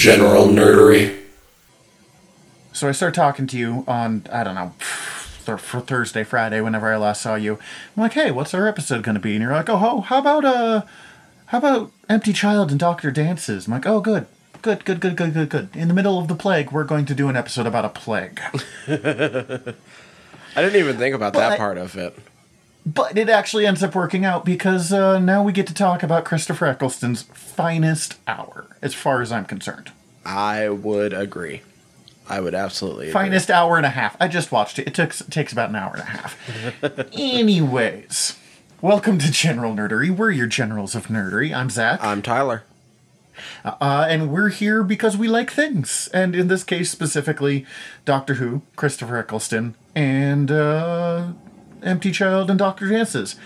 general nerdery. So I started talking to you on, I don't know, th- for Thursday, Friday, whenever I last saw you. I'm like, hey, what's our episode going to be? And you're like, oh, ho, how about, uh, how about Empty Child and Doctor Dances? I'm like, oh, good. Good, good, good, good, good, good. In the middle of the plague, we're going to do an episode about a plague. I didn't even think about that But- part of it. But it actually ends up working out because uh, now we get to talk about Christopher Eccleston's finest hour, as far as I'm concerned. I would agree. I would absolutely agree. Finest hour and a half. I just watched it. It took takes about an hour and a half. Anyways, welcome to General Nerdery. We're your generals of nerdery. I'm Zach, I'm Tyler. uh, and we're here because we like things, and in this case specifically, Doctor Who, Christopher Eccleston, and uh, Empty Child and Doctor Dances.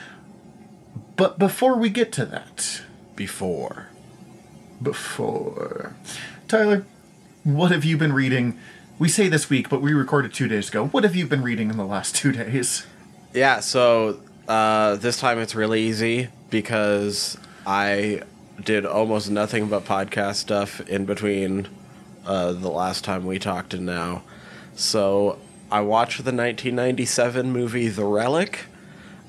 But before we get to that, Before. before. Tyler, what have you been reading? We say this week, but we recorded two days ago. What have you been reading in the last two days? Yeah, so uh, this time it's really easy because I did almost nothing but podcast stuff in between uh, the last time we talked and now. So I watched the 1997 movie The Relic.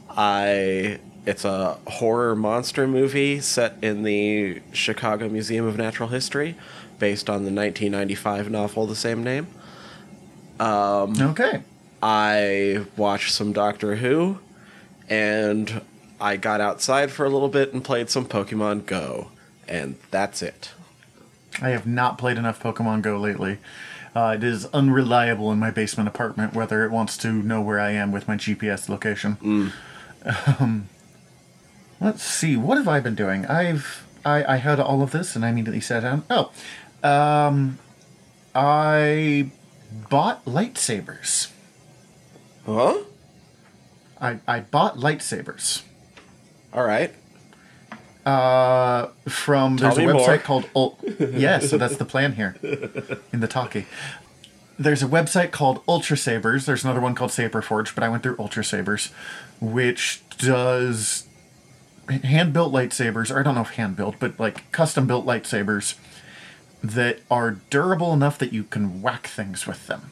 I it's a horror monster movie set in the Chicago Museum of Natural History, based on the 1995 novel the same name. Um, okay. I watched some Doctor Who, and I got outside for a little bit and played some Pokemon Go, and that's it. I have not played enough Pokemon Go lately. Uh, it is unreliable in my basement apartment whether it wants to know where I am with my GPS location. Um, let's see. What have I been doing? I've I, I had all of this and I immediately sat down. Oh, um, I bought lightsabers. Huh? I, I bought lightsabers. All right. Uh, from Tell there's a website more. called Ul- yeah, so that's the plan here in the talkie. There's a website called Ultra Sabers. There's another one called Saberforge, but I went through Ultra Sabers, which does hand built lightsabers, or I don't know if hand built, but like custom built lightsabers that are durable enough that you can whack things with them.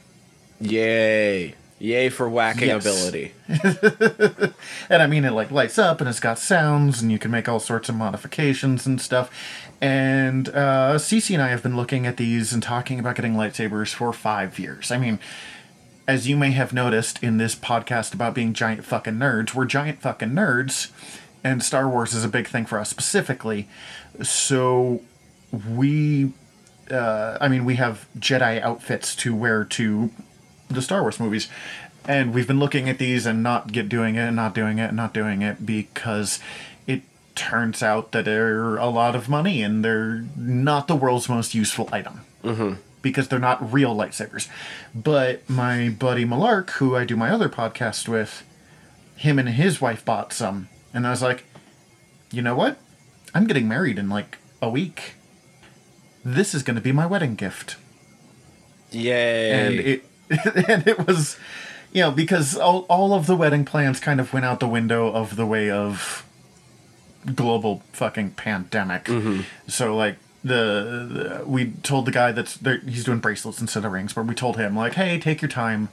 Yay. Yay for whacking Yes. ability. And I mean, it like lights up and it's got sounds, and you can make all sorts of modifications and stuff. And uh, Cece and I have been looking at these and talking about getting lightsabers for five years. I mean, as you may have noticed in this podcast about being giant fucking nerds, we're giant fucking nerds, and Star Wars is a big thing for us specifically. So we, uh, I mean, we have Jedi outfits to wear to the Star Wars movies. And we've been looking at these and not get doing it and not doing it and not doing it because it turns out that they're a lot of money and they're not the world's most useful item. Mm-hmm. Because they're not real lightsabers. But my buddy Malark, who I do my other podcast with, him and his wife bought some. And I was like, you know what? I'm getting married in like a week. This is going to be my wedding gift Yay. and it and it was you know because all, all of the wedding plans kind of went out the window of the way of global fucking pandemic. So like the, the we told the guy that's there he's doing bracelets instead of rings but we told him like hey take your time.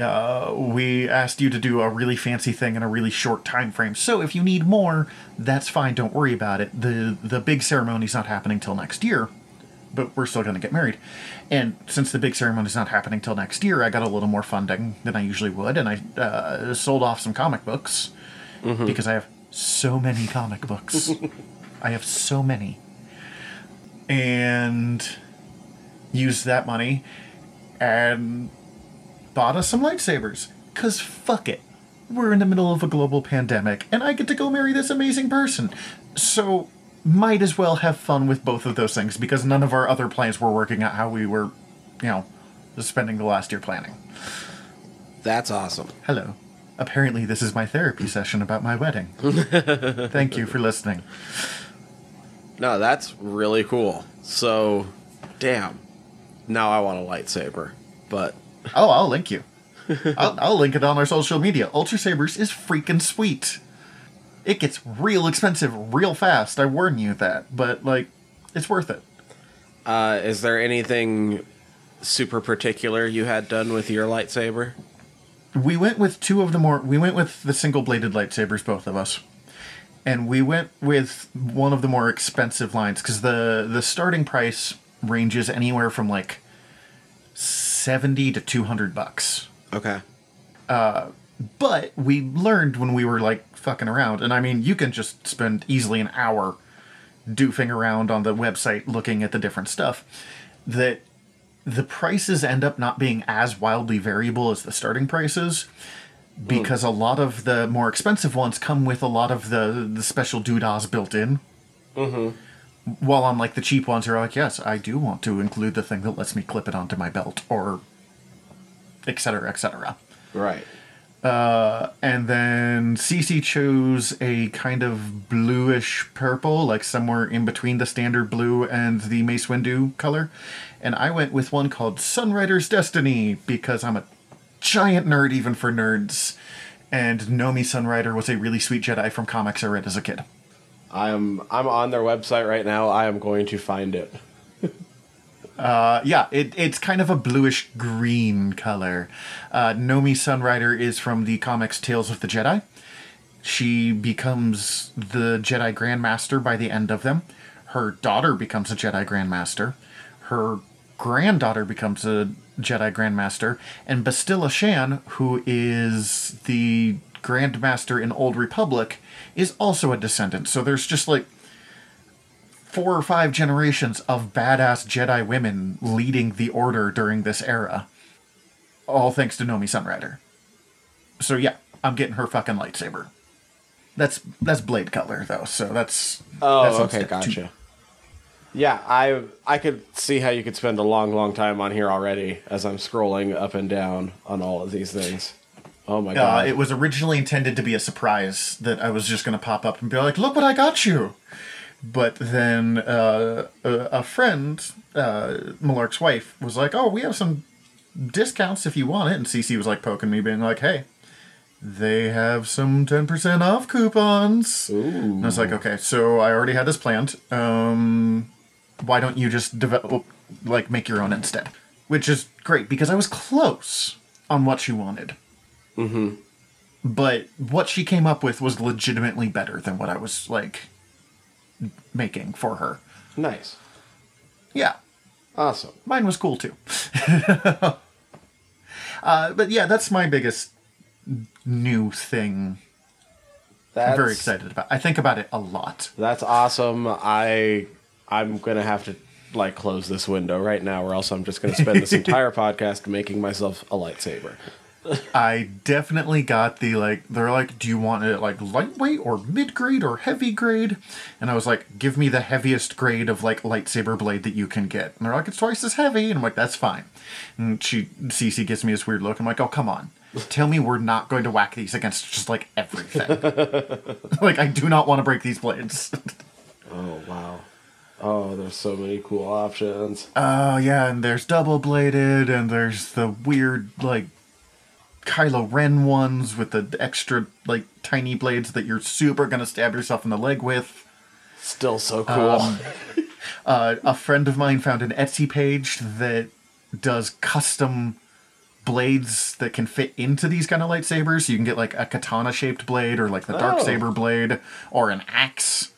Uh, we asked you to do a really fancy thing in a really short time frame so if you need more that's fine. Don't worry about it. The the big ceremony's not happening till next year but we're still going to get married. And since the big ceremony is not happening till next year, I got a little more funding than I usually would, and I uh, sold off some comic books because I have so many comic books. I have so many, and used that money and bought us some lightsabers. Cause fuck it, we're in the middle of a global pandemic, and I get to go marry this amazing person. So might as well have fun with both of those things because none of our other plans were working out how we were, you know, spending the last year planning. that's awesome. Hello. Apparently, this is my therapy session about my wedding. Thank you for listening. No, that's really cool. So, damn. Now I want a lightsaber. But Oh, I'll link you. I'll, I'll link it on our social media. Ultra Sabers is freaking sweet. It gets real expensive real fast. I warn you that, but like, it's worth it. Uh, is there anything super particular you had done with your lightsaber? We went with two of the more. We went with the single bladed lightsabers, both of us, and we went with one of the more expensive lines because the the starting price ranges anywhere from like seventy to two hundred bucks. Okay. Uh, But we learned when we were like fucking around, and I mean, you can just spend easily an hour doofing around on the website looking at the different stuff, that the prices end up not being as wildly variable as the starting prices because a lot of the more expensive ones come with a lot of the, the special doodahs built in. Mm-hmm. While on like the cheap ones are like, yes, I do want to include the thing that lets me clip it onto my belt, or et cetera, et cetera. And then Cece chose a kind of bluish purple, like somewhere in between the standard blue and the Mace Windu color. And I went with one called Sunrider's Destiny because I'm a giant nerd, even for nerds. And Nomi Sunrider was a really sweet Jedi from comics I read as a kid. I am. I'm on their website right now. I am going to find it. Uh, yeah, it, it's kind of a bluish green color. Uh, Nomi Sunrider is from the comics Tales of the Jedi. She becomes the Jedi Grandmaster by the end of them. Her daughter becomes a Jedi Grandmaster. Her granddaughter becomes a Jedi Grandmaster. And Bastila Shan, who is the Grandmaster in Old Republic, is also a descendant. So there's just like four or five generations of badass Jedi women leading the Order during this era. All thanks to Nomi Sunrider. So yeah, I'm getting her fucking lightsaber. That's that's blade color though, so that's Oh, that's okay, step two. gotcha. Yeah, I I could see how you could spend a long, long time on here already as I'm scrolling up and down on all of these things. Oh my Uh, god! it was originally intended to be a surprise that I was just going to pop up and be like, "Look what I got you!" But then uh, a, friend, uh, Malark's wife, was like, "Oh, we have some discounts if you want it." And CC was like poking me, being like, "Hey, they have some ten percent off coupons." And I was like, "Okay, so I already had this planned. Um, why don't you just develop, like, make your own instead?" Which is great because I was close on what she wanted but what she came up with was legitimately better than what I was like making for her. nice, Yeah, awesome. mine was cool too. uh, but yeah, that's my biggest new thing. That's I'm very excited about. I think about it a lot. That's awesome. I I'm gonna have to like close this window right now, or else I'm just gonna spend this entire podcast making myself a lightsaber. I definitely got the like. They're like, "Do you want it like lightweight or mid grade or heavy grade?" And I was like, "Give me the heaviest grade of like lightsaber blade that you can get." And they're like, "It's twice as heavy," and I'm like, "That's fine." And she, Cece, gives me this weird look. I'm like, "Oh, come on." Tell me we're not going to whack these against just like everything. like I do not want to break these blades. Oh wow. Oh, there's so many cool options. Oh yeah, and there's double bladed, and there's the weird like Kylo Ren ones with the extra like tiny blades that you're super gonna stab yourself in the leg with. Still so cool. Uh, a friend of mine found an Etsy page that does custom blades that can fit into these kind of lightsabers. You can get like a katana shaped blade or like the dark Oh. saber blade or an axe.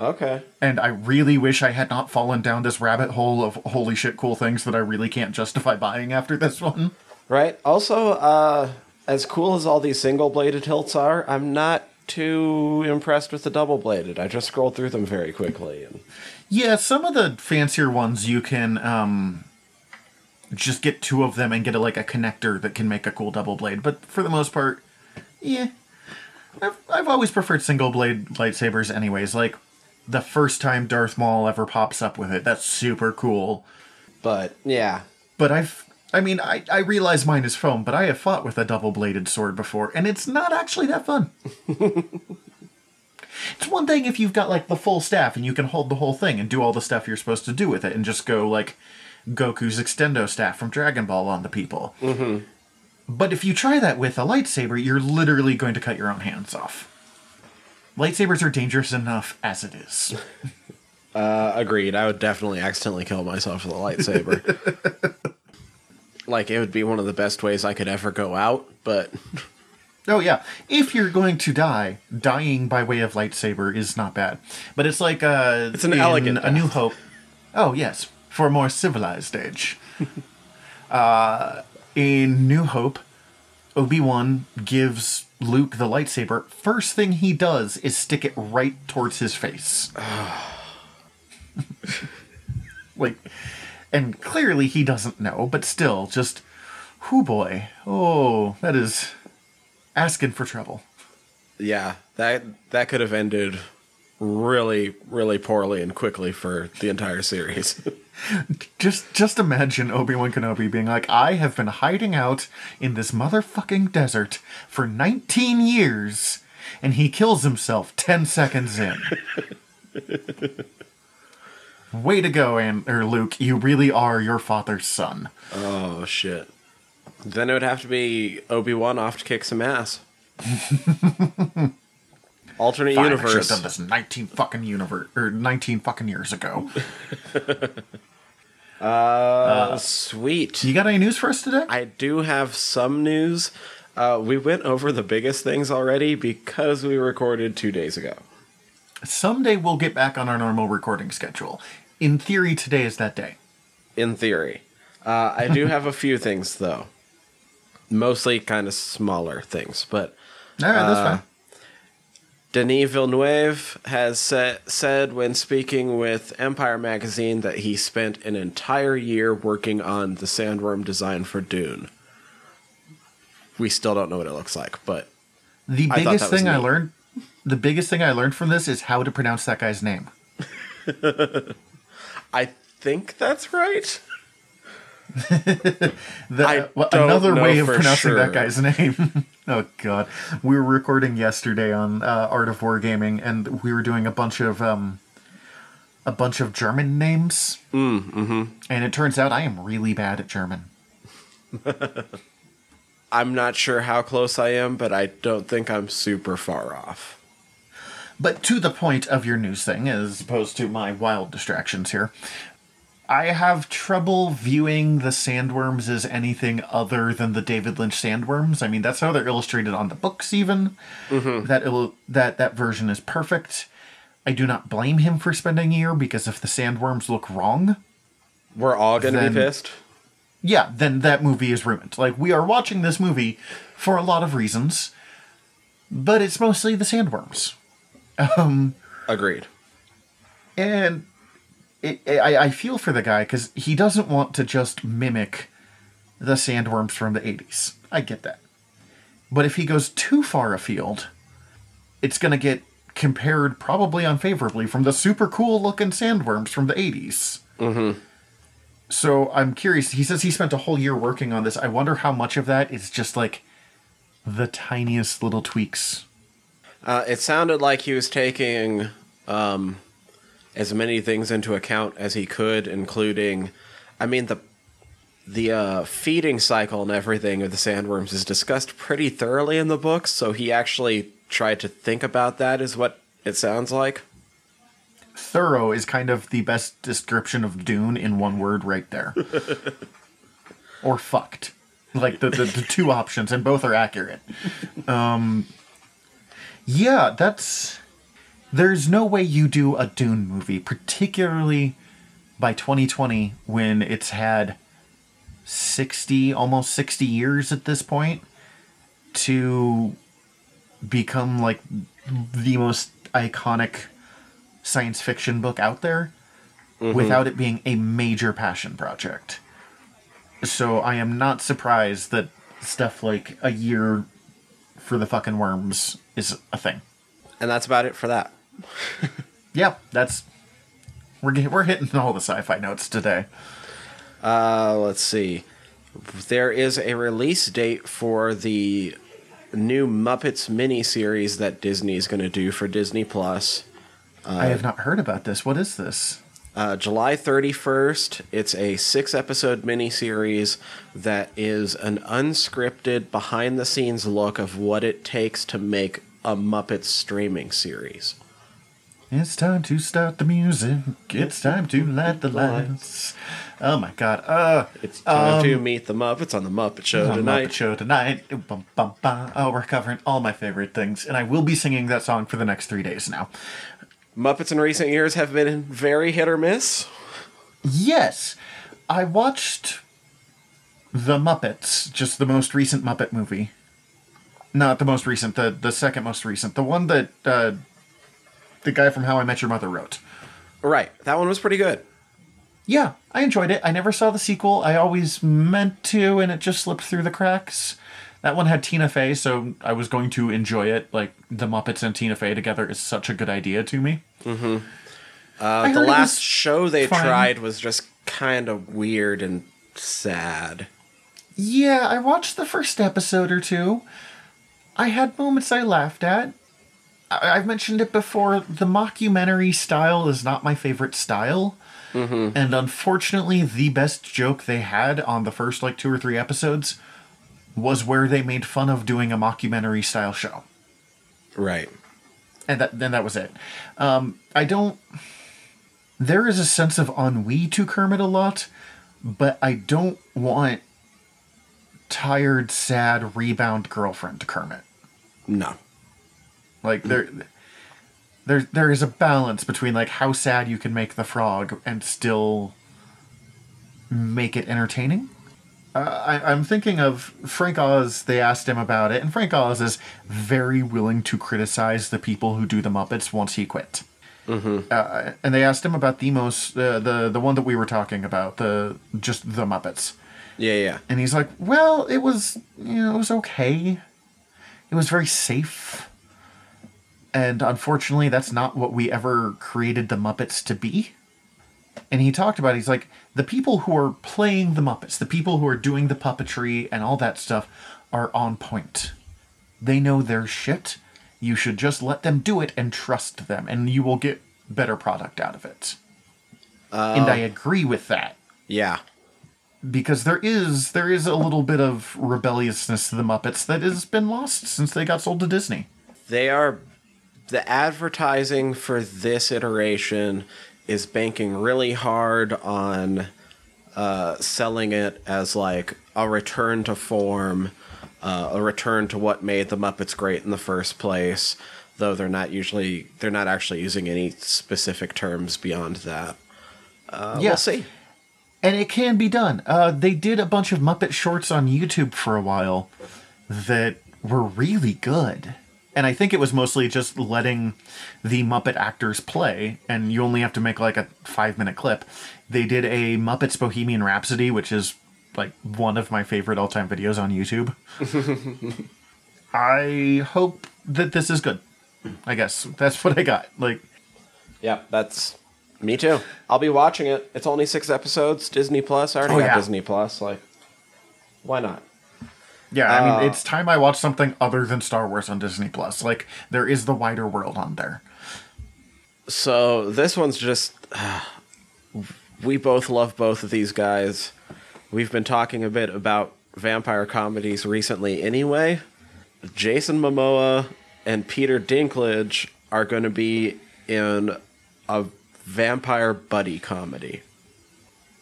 okay. And I really wish I had not fallen down this rabbit hole of holy shit cool things that I really can't justify buying after this one. Right. Also, uh, as cool as all these single bladed hilts are, I'm not too impressed with the double bladed. I just scrolled through them very quickly. And Yeah, some of the fancier ones you can um, just get two of them and get a, like a connector that can make a cool double blade. But for the most part, yeah, I've I've always preferred single blade lightsabers. Anyways, like the first time Darth Maul ever pops up with it, that's super cool. but yeah, But I've I mean, I, I realize mine is foam, but I have fought with a double bladed sword before, and it's not actually that fun. it's one thing if you've got like the full staff and you can hold the whole thing and do all the stuff you're supposed to do with it and just go like Goku's extendo staff from Dragon Ball on the people. Mm-hmm. But if you try that with a lightsaber, you're literally going to cut your own hands off. Lightsabers are dangerous enough as it is. Uh, agreed. I would definitely accidentally kill myself with a lightsaber. like it would be one of the best ways I could ever go out, but Oh yeah, if you're going to die, dying by way of lightsaber is not bad. But it's like uh, It's an in elegant A New. Hope. Oh yes, for a more civilized age. uh, in New Hope, Obi Wan gives Luke the lightsaber. First thing he does is stick it right towards his face. like, and clearly he doesn't know, but still, just, whoo boy, oh, that is asking for trouble. yeah, that that could have ended really, really poorly and quickly for the entire series. Just just imagine Obi-Wan Kenobi being like, I have been hiding out in this motherfucking desert for 19 years, and he kills himself 10 seconds in. Way to go, and or Luke, you really are your father's son. oh shit. Then it would have to be Obi Wan off to kick some ass. Alternate Fine, I should have universe. done this 19 fucking universe or 19 fucking years ago. Uh, sweet. You got any news for us today? I do have some news. Uh, we went over the biggest things already because we recorded two days ago. Someday we'll get back on our normal recording schedule. In theory, today is that day. In theory. Uh, I do have a few things, though. Mostly kind of smaller things. But All right, that's Uh, fine. Denis Villeneuve has sa- said when speaking with Empire Magazine that he spent an entire year working on the sandworm design for Dune. We still don't know what it looks like, but The I biggest thing I learned, the biggest thing I learned from this is how to pronounce that guy's name. I think that's right. I well, don't another way of pronouncing sure. that guy's name. oh god, we were recording yesterday on uh, Art of War Gaming, and we were doing a bunch of um, a bunch of German names. Mm, mm-hmm. And it turns out I am really bad at German. I'm not sure how close I am, but I don't think I'm super far off. But to the point of your news thing, as opposed to my wild distractions here, I have trouble viewing the sandworms as anything other than the David Lynch sandworms. I mean, that's how they're illustrated on the books, even. Mm-hmm. That il- that that version is perfect. I do not blame him for spending a year because if the sandworms look wrong, We're all going to be pissed. yeah, then that movie is ruined. Like we are watching this movie for a lot of reasons, but it's mostly the sandworms. Agreed. and it, I, I feel for the guy because he doesn't want to just mimic the sandworms from the 80s. I get that. But if he goes too far afield, it's going to get compared probably unfavorably from the super cool looking sandworms from the 80s. Mm-hmm. So I'm curious. He says he spent a whole year working on this. I wonder how much of that is just like the tiniest little tweaks. Uh, it sounded like he was taking um, as many things into account as he could, including, I mean, the the uh, feeding cycle and everything of the sandworms is discussed pretty thoroughly in the books. So he actually tried to think about that, is what it sounds like. thorough is kind of the best description of Dune in one word right there. or fucked. Like the, the, the two options, and both are accurate. Um, yeah, that's. There's no way you do a Dune movie, particularly by 2020 when it's had 60, almost 60 years at this point, to become like the most iconic science fiction book out there mm-hmm. without it being a major passion project. So I am not surprised that stuff like a year for the fucking worms is a thing. And that's about it for that. Yeah, that's we're we're hitting all the sci-fi notes today. Uh, let's see. There is a release date for the new Muppets miniseries that Disney is going to do for Disney Plus. I have not heard about this. What is this? Uh, July 31st, it's a six episode miniseries that is an unscripted, behind the scenes look of what it takes to make a Muppets streaming series. It's time to start the music. It's time to light the lights. Oh my god. Uh, It's time to meet the Muppets on the Muppet Show on tonight. Muppet Show tonight. Bum, bum, bum. Oh, we're covering all my favorite things, and I will be singing that song for the next three days now. Muppets in recent years have been very hit or miss. Yes, I watched the Muppets, just the most recent Muppet movie. Not the most recent, the the second most recent, the one that uh, the guy from How I Met Your Mother wrote. Right, that one was pretty good. Yeah, I enjoyed it. I never saw the sequel. I always meant to, and it just slipped through the cracks. That one had Tina Fey, so I was going to enjoy it. Like the Muppets and Tina Fey together is such a good idea to me. Uh, the last show they tried was just kind of weird and sad. Yeah, I watched the first episode or two. I had moments I laughed at. I- I've mentioned it before. The mockumentary style is not my favorite style. And unfortunately, the best joke they had on the first like two or three episodes was where they made fun of doing a mockumentary style show. Right. And that then that was it. Um, I don't. There is a sense of ennui to Kermit a lot, but I don't want tired, sad, rebound girlfriend to Kermit. No. Like there, there, there is a balance between like how sad you can make the frog and still make it entertaining. Uh, I, I'm thinking of Frank Oz. They asked him about it, and Frank Oz is very willing to criticize the people who do the Muppets once he quit. Uh, and they asked him about the most uh, the the one that we were talking about the just the Muppets. Yeah, yeah. And he's like, "Well, it was, you know, it was okay. It was very safe. And unfortunately, that's not what we ever created the Muppets to be." And he talked about, it, he's like, the people who are playing the Muppets, the people who are doing the puppetry and all that stuff, are on point. They know their shit. You should just let them do it and trust them, and you will get better product out of it. and I um, agree with that Yeah. Because there is there is a little bit of rebelliousness to the Muppets that has been lost since they got sold to Disney. They are the advertising for this iteration is banking really hard on uh, selling it as like a return to form, uh, a return to what made the Muppets great in the first place. Though they're not usually they're not actually using any specific terms beyond that. Uh, Yeah. We'll see. And it can be done. Uh, they did a bunch of Muppet shorts on YouTube for a while that were really good. And I think it was mostly just letting the Muppet actors play, and you only have to make like a five minute clip. They did a Muppets Bohemian Rhapsody, which is like one of my favorite all time videos on YouTube. I hope that this is good. I guess that's what I got. Like, Yeah, that's me too. I'll be watching it. It's only six episodes. Disney Plus. I already Oh, got yeah. Disney Plus. Like, why not? Yeah, I Uh, mean, it's time I watch something other than Star Wars on Disney Plus. Like, there is the wider world on there. So this one's just. we both love both of these guys. We've been talking a bit about vampire comedies recently anyway. Jason Momoa and Peter Dinklage are going to be in a vampire buddy comedy.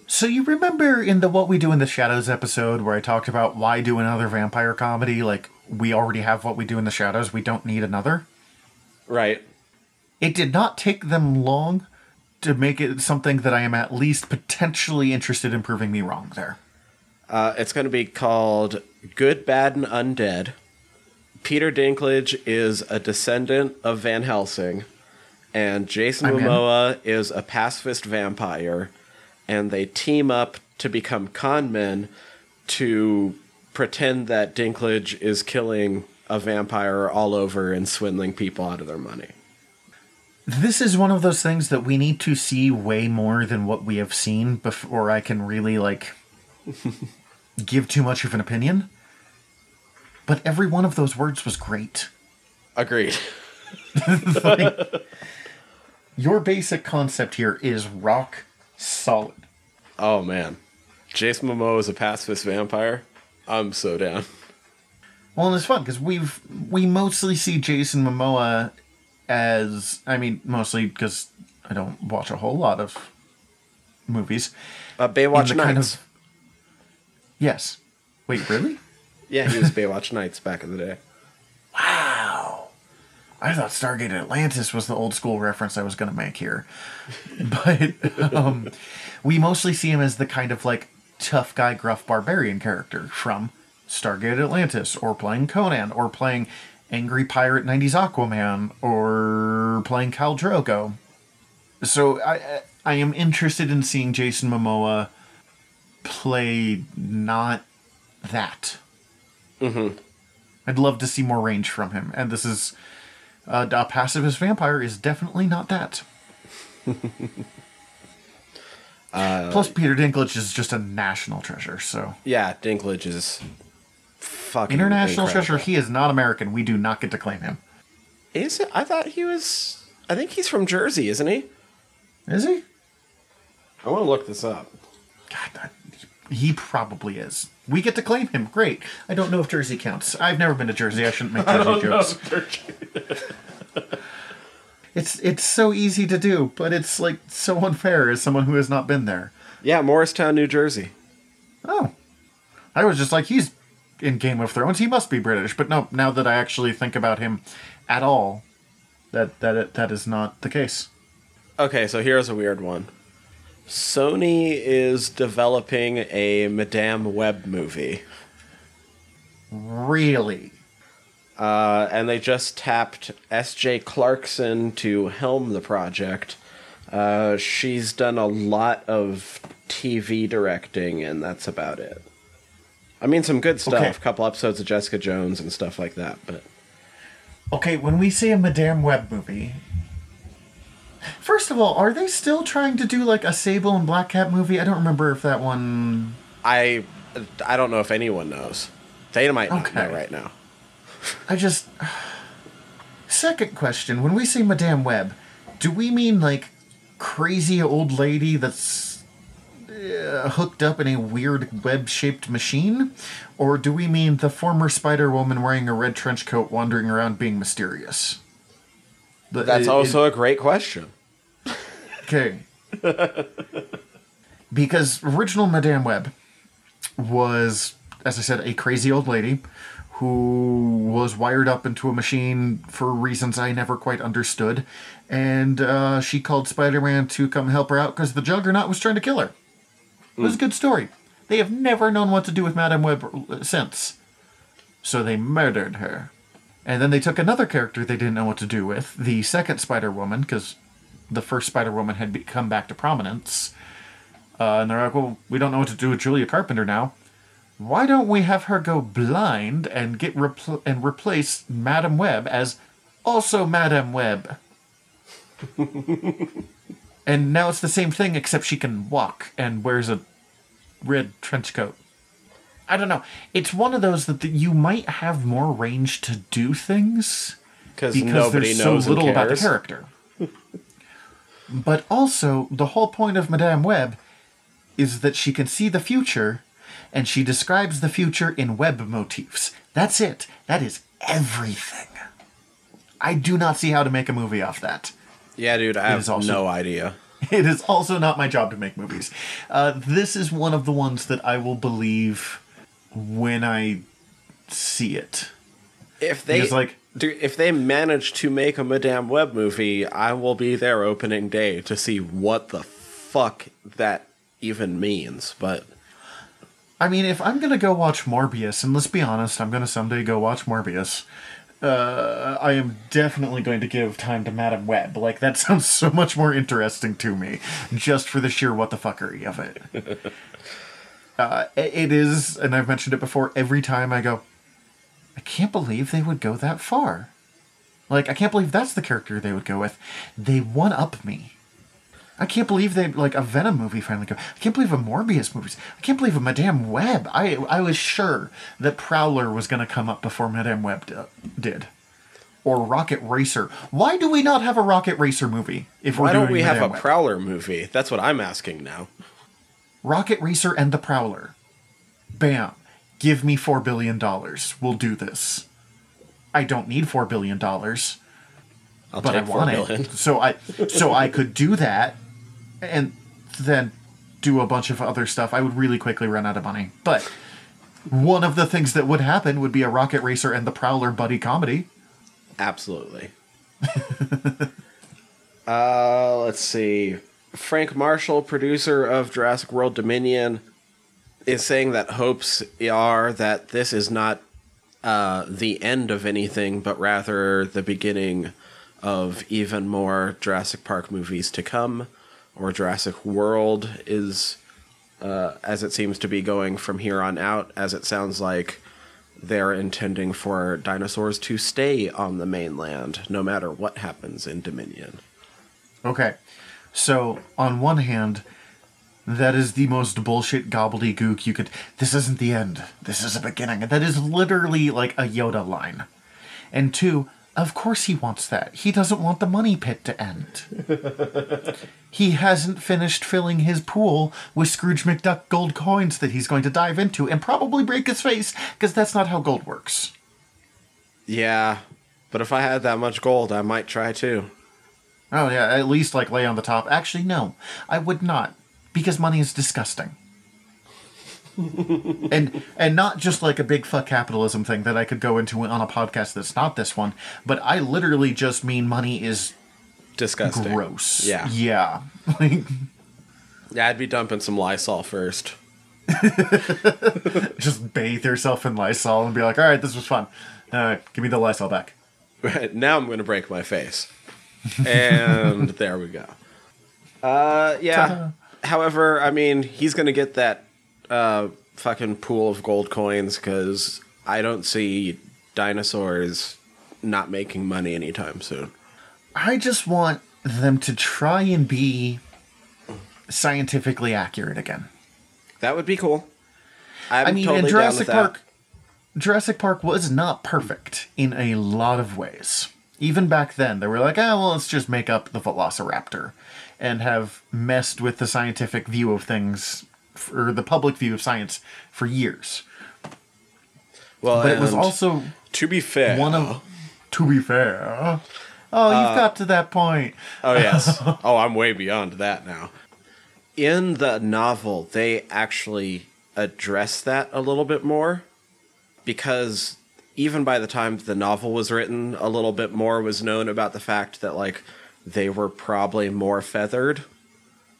So you remember in the What We Do in the Shadows episode where I talked about why do another vampire comedy? Like, we already have What We Do in the Shadows. We don't need another. Right. It did not take them long to make it something that I am at least potentially interested in proving me wrong there. Uh, it's going to be called Good, Bad, and Undead. Peter Dinklage is a descendant of Van Helsing, and Jason I'm in. Momoa is a pacifist vampire, and they team up to become con men to pretend that Dinklage is killing a vampire all over and swindling people out of their money. This is one of those things that we need to see way more than what we have seen before I can really, like, give too much of an opinion. But every one of those words was great. Agreed. Your basic concept here is rock solid. Oh man, Jason Momoa is a pacifist vampire. I'm so down. Well, and it's fun because we've we mostly see Jason Momoa as I mean, mostly because I don't watch a whole lot of movies. Uh, Baywatch Nights. kind of- Yes. Wait, really? Yeah, he was Baywatch Nights back in the day. Wow. I thought Stargate Atlantis was the old school reference I was going to make here. But um, we mostly see him as the kind of like tough guy, gruff barbarian character from Stargate Atlantis, or playing Conan, or playing Angry Pirate 90s Aquaman, or playing Khal Drogo. So I, I- I am interested in seeing Jason Momoa play not that. I'd love to see more range from him, and this is uh, a pacifist vampire is definitely not that. Plus, Peter Dinklage is just a national treasure. So, Yeah, Dinklage is fucking international incredible. treasure. He is not American. We do not get to claim him. Is it? I thought he was. I think he's from Jersey, isn't he? Is he? I want to look this up. God, that- he probably is. We get to claim him. Great. I don't know if Jersey counts. I've never been to Jersey. I shouldn't make Jersey jokes. It's it's so easy to do, but it's like so unfair as someone who has not been there. Yeah, Morristown, New Jersey. Oh. I was just like, he's in Game of Thrones. He must be British. But no, now that I actually think about him at all, that that that is not the case. Okay, so here's a weird one. Sony is developing a Madame Web movie, Really? uh, and they just tapped S.J. Clarkson to helm the project. Uh, she's done a lot of TV directing, and that's about it. I mean, some good stuff. Okay. A couple episodes of Jessica Jones and stuff like that, but Okay, when we say a Madame Web movie, first of all, are they still trying to do like a Sable and Black Cat movie? I don't remember if that one. I I don't know if anyone knows. They might not know right now. I just. Second question: When we say Madame Web, do we mean like crazy old lady that's uh, hooked up in a weird web-shaped machine, or do we mean the former Spider Woman wearing a red trench coat wandering around being mysterious? The- That's it- also a great question. Okay. because original Madame Web was, as I said, a crazy old lady who was wired up into a machine for reasons I never quite understood. And uh, she called Spider Man to come help her out because the Juggernaut was trying to kill her. It was a good story. They have never known what to do with Madame Web since. So they murdered her. And then they took another character they didn't know what to do with, the second Spider Woman, because the first Spider Woman had be- come back to prominence. Uh, and they're like, well, we don't know what to do with Julia Carpenter now. Why don't we have her go blind and get repl- and replace Madame Web as also Madame Web? and now it's the same thing, except she can walk and wears a red trench coat. I don't know. It's one of those that the, you might have more range to do things Because nobody there's knows so little about the character. but also, the whole point of Madame Web is that she can see the future, and she describes the future in web motifs. That's it. That is everything. I do not see how to make a movie off that. Yeah, dude, I have also- no idea. It is also not my job to make movies. Uh, this is one of the ones that I will believe when I see it. If they Because, like- dude, if they manage to make a Madame Web movie, I will be there opening day to see what the fuck that even means. But I mean, if I'm gonna go watch Morbius, and let's be honest, I'm gonna someday go watch Morbius. Uh, I am definitely going to give time to Madame Web. Like that sounds so much more interesting to me, just for the sheer what the fuckery of it. uh, it it is, and I've mentioned it before. Every time I go, can't believe they would go that far. Like I can't believe that's the character they would go with. They one up me. I can't believe they like a Venom movie finally go. I can't believe a Morbius movie. I can't believe a Madame Web. I I was sure that Prowler was going to come up before Madame Web di- did, or Rocket Racer. Why do we not have a Rocket Racer movie? If we're why don't we have a Web? Prowler movie? That's what I'm asking now. Rocket Racer and the Prowler? Bam! Give me four billion dollars. We'll do this. I don't need four billion dollars. I'll but I want it. So I so I could do that and then do a bunch of other stuff. I would really quickly run out of money. But one of the things that would happen would be a Rocket Racer and the Prowler buddy comedy. Absolutely. uh, let's see. Frank Marshall, producer of Jurassic World Dominion, is saying that hopes are that this is not uh, the end of anything, but rather the beginning of even more Jurassic Park movies to come, or Jurassic World is, uh, as it seems to be going from here on out, as it sounds like they're intending for dinosaurs to stay on the mainland no matter what happens in Dominion. Okay. So, on one hand, that is the most bullshit gobbledygook you could. This isn't the end. This is a beginning. That is literally like a Yoda line. And two, of course he wants that. He doesn't want the money pit to end. he hasn't finished filling his pool with Scrooge McDuck gold coins that he's going to dive into and probably break his face, because that's not how gold works. Yeah, but if I had that much gold, I might try too. Oh yeah, at least like lay on the top. Actually, no, I would not, because money is disgusting. and and not just like a big fuck capitalism thing that I could go into on a podcast that's not this one, but I literally just mean money is Disgusting. gross. Yeah. yeah. Like, Yeah, I'd be dumping some Lysol first. just bathe yourself in Lysol and be like, all right, this was fun. Uh, give me the Lysol back. now I'm going to break my face. And there we go. Uh, yeah. However, I mean, he's going to get that uh, fucking pool of gold coins because I don't see dinosaurs not making money anytime soon. I just want them to try and be scientifically accurate again. That would be cool. I'm I mean, totally Jurassic. Park, Jurassic Park was not perfect in a lot of ways. Even back then, they were like, "Ah, well, let's just make up the Velociraptor," and have messed with the scientific view of things, or the public view of science, for years. Well, But it was also to be fair. one of, to be fair. Oh, you've got to that point. Oh yes. oh, I'm way beyond that now. In the novel, they actually address that a little bit more because even by the time the novel was written, a little bit more was known about the fact that like they were probably more feathered.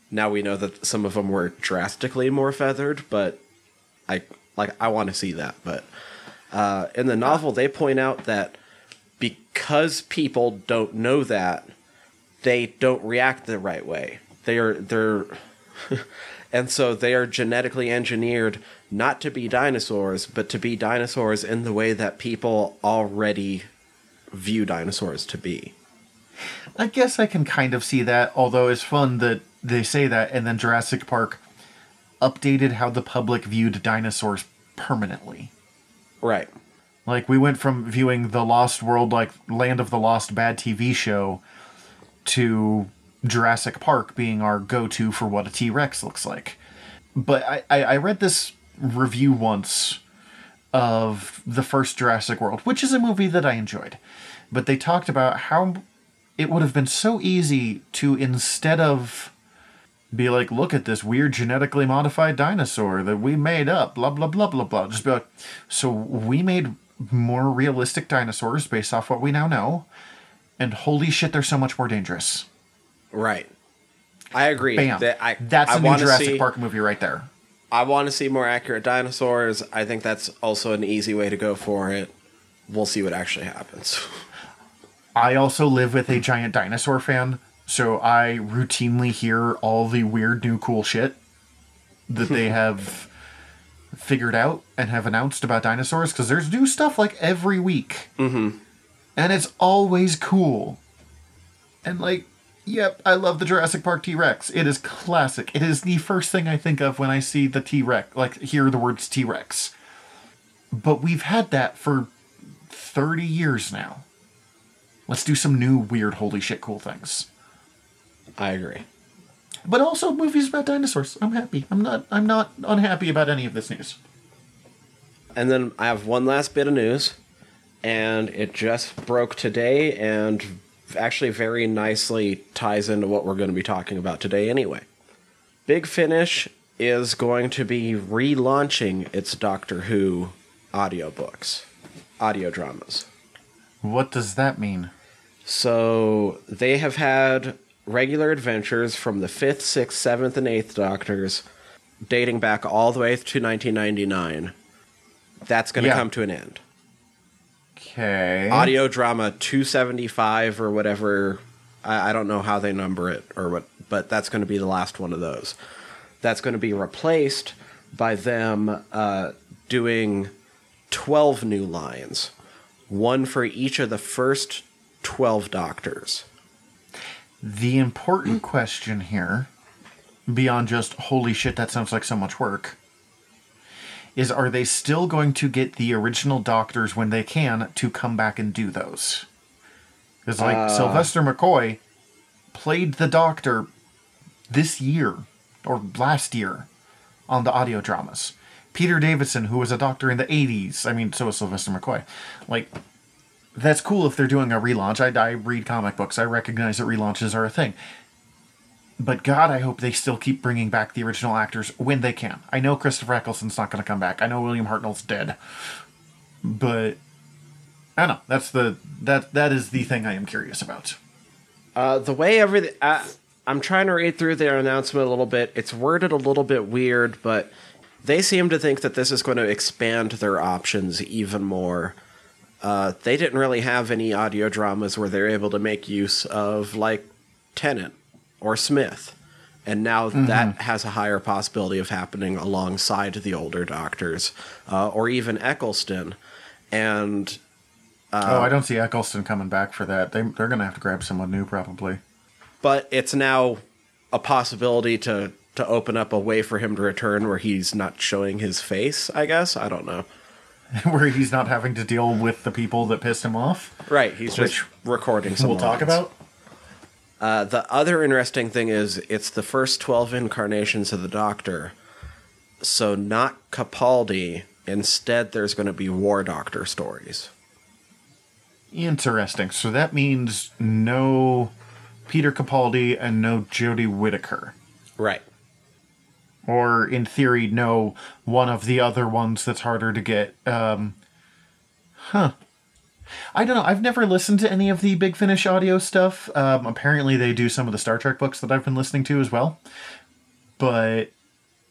Now we know that some of them were drastically more feathered, but I like I want to see that. But uh, in the novel, they point out that because people don't know that, they don't react the right way. They are they're and so they are genetically engineered not to be dinosaurs, but to be dinosaurs in the way that people already view dinosaurs to be. I guess I can kind of see that, although it's fun that they say that, and then Jurassic Park updated how the public viewed dinosaurs permanently. Right. Like, we went from viewing The Lost World, like Land of the Lost bad TV show, to Jurassic Park being our go to for what a T Rex looks like. But I, I, I read this review once of the first Jurassic World, which is a movie that I enjoyed. But they talked about how it would have been so easy to, instead of be like, look at this weird genetically modified dinosaur that we made up, blah, blah, blah, blah, blah. Just be like, so we made more realistic dinosaurs based off what we now know, and holy shit, they're so much more dangerous. Right. I agree. Bam. That I, That's I a new Jurassic see, Park movie right there. I want to see more accurate dinosaurs. I think that's also an easy way to go for it. We'll see what actually happens. I also live with a giant dinosaur fan, so I routinely hear all the weird new cool shit that they have figured out and have announced about dinosaurs because there's new stuff like every week. Mm-hmm. And it's always cool. And like, yep, I love the Jurassic Park T Rex. It is classic. It is the first thing I think of when I see the T Rex, like hear the words T Rex. But we've had that for 30 years now. Let's do some new weird holy shit cool things. I agree. But also movies about dinosaurs. I'm happy. I'm not I'm not unhappy about any of this news. And then I have one last bit of news, and it just broke today, and actually very nicely ties into what we're going to be talking about today anyway. Big Finish is going to be relaunching its Doctor Who audiobooks, audio dramas. What does that mean? So they have had regular adventures from the 5th, 6th, 7th, and 8th Doctors dating back all the way to 1999. That's going to Yeah. come to an end. Okay. Audio drama 275 or whatever. I, I don't know how they number it or what, but that's going to be the last one of those. That's going to be replaced by them uh, doing 12 new lines, one for each of the first 12 Doctors. The important question here, beyond just holy shit, that sounds like so much work, is are they still going to get the original doctors when they can to come back and do those? Because, like, uh. Sylvester McCoy played the doctor this year or last year on the audio dramas. Peter Davison, who was a doctor in the 80s, I mean, so was Sylvester McCoy. Like, that's cool if they're doing a relaunch. I, I read comic books. I recognize that relaunches are a thing. But God, I hope they still keep bringing back the original actors when they can. I know Christopher Eccleston's not going to come back. I know William Hartnell's dead. But I don't know. That's the that that is the thing I am curious about. Uh, the way everything. Uh, I'm trying to read through their announcement a little bit. It's worded a little bit weird, but they seem to think that this is going to expand their options even more. Uh, they didn't really have any audio dramas where they're able to make use of, like, Tennant or Smith. And now that has a higher possibility of happening alongside the older doctors, uh, or even Eccleston. And oh, I don't see Eccleston coming back for that. They they're going to have to grab someone new probably. but it's now a possibility to to open up a way for him to return where he's not showing his face i guess i don't know Where he's not having to deal with the people that pissed him off. right he's just recording some we'll talk about. Uh, the other interesting thing is it's the first 12 incarnations of the doctor so not capaldi instead there's going to be war doctor stories Interesting. So that means no Peter Capaldi and no Jodie Whittaker. right Or in theory, no one of the other ones that's harder to get. Um, huh. I don't know. I've never listened to any of the Big Finish audio stuff. Um, apparently, they do some of the Star Trek books that I've been listening to as well. But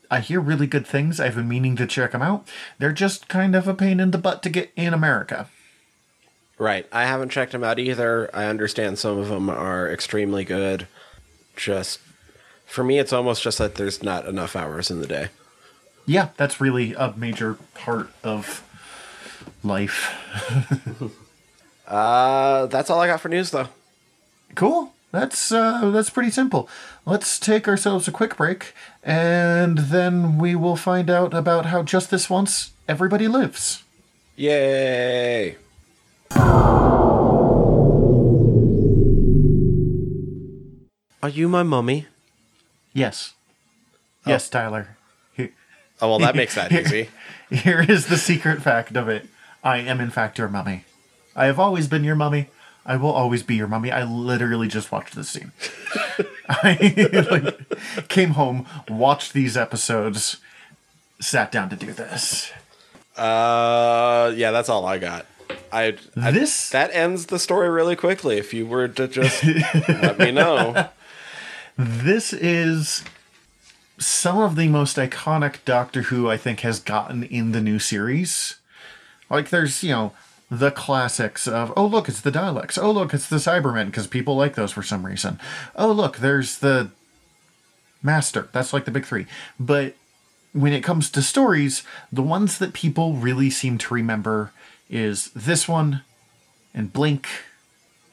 I hear really good things. I've been meaning to check them out. They're just kind of a pain in the butt to get in America. right i haven't checked them out either i understand some of them are extremely good just for me it's almost just that there's not enough hours in the day Yeah, that's really a major part of life. Uh, that's all I got for news, though. Cool. That's uh, that's pretty simple. Let's take ourselves a quick break, and then we will find out about how just this once everybody lives. Yay! Are you my mummy? Yes. Yes, Tyler. Here, Oh well, that makes that easy. here is the secret fact of it. I am in fact your mummy. I have always been your mummy. I will always be your mummy. I literally just watched this scene. I like, came home, watched these episodes, sat down to do this. Uh, yeah, that's all I got. I, I This- that ends the story really quickly. If you were to just let me know. This is some of the most iconic Doctor Who I think has gotten in the new series. Like there's, you know, the classics of oh look, it's the Daleks. Oh look, it's the Cybermen because people like those for some reason. Oh look, there's the Master. That's like the big 3. But when it comes to stories, the ones that people really seem to remember is this one and Blink.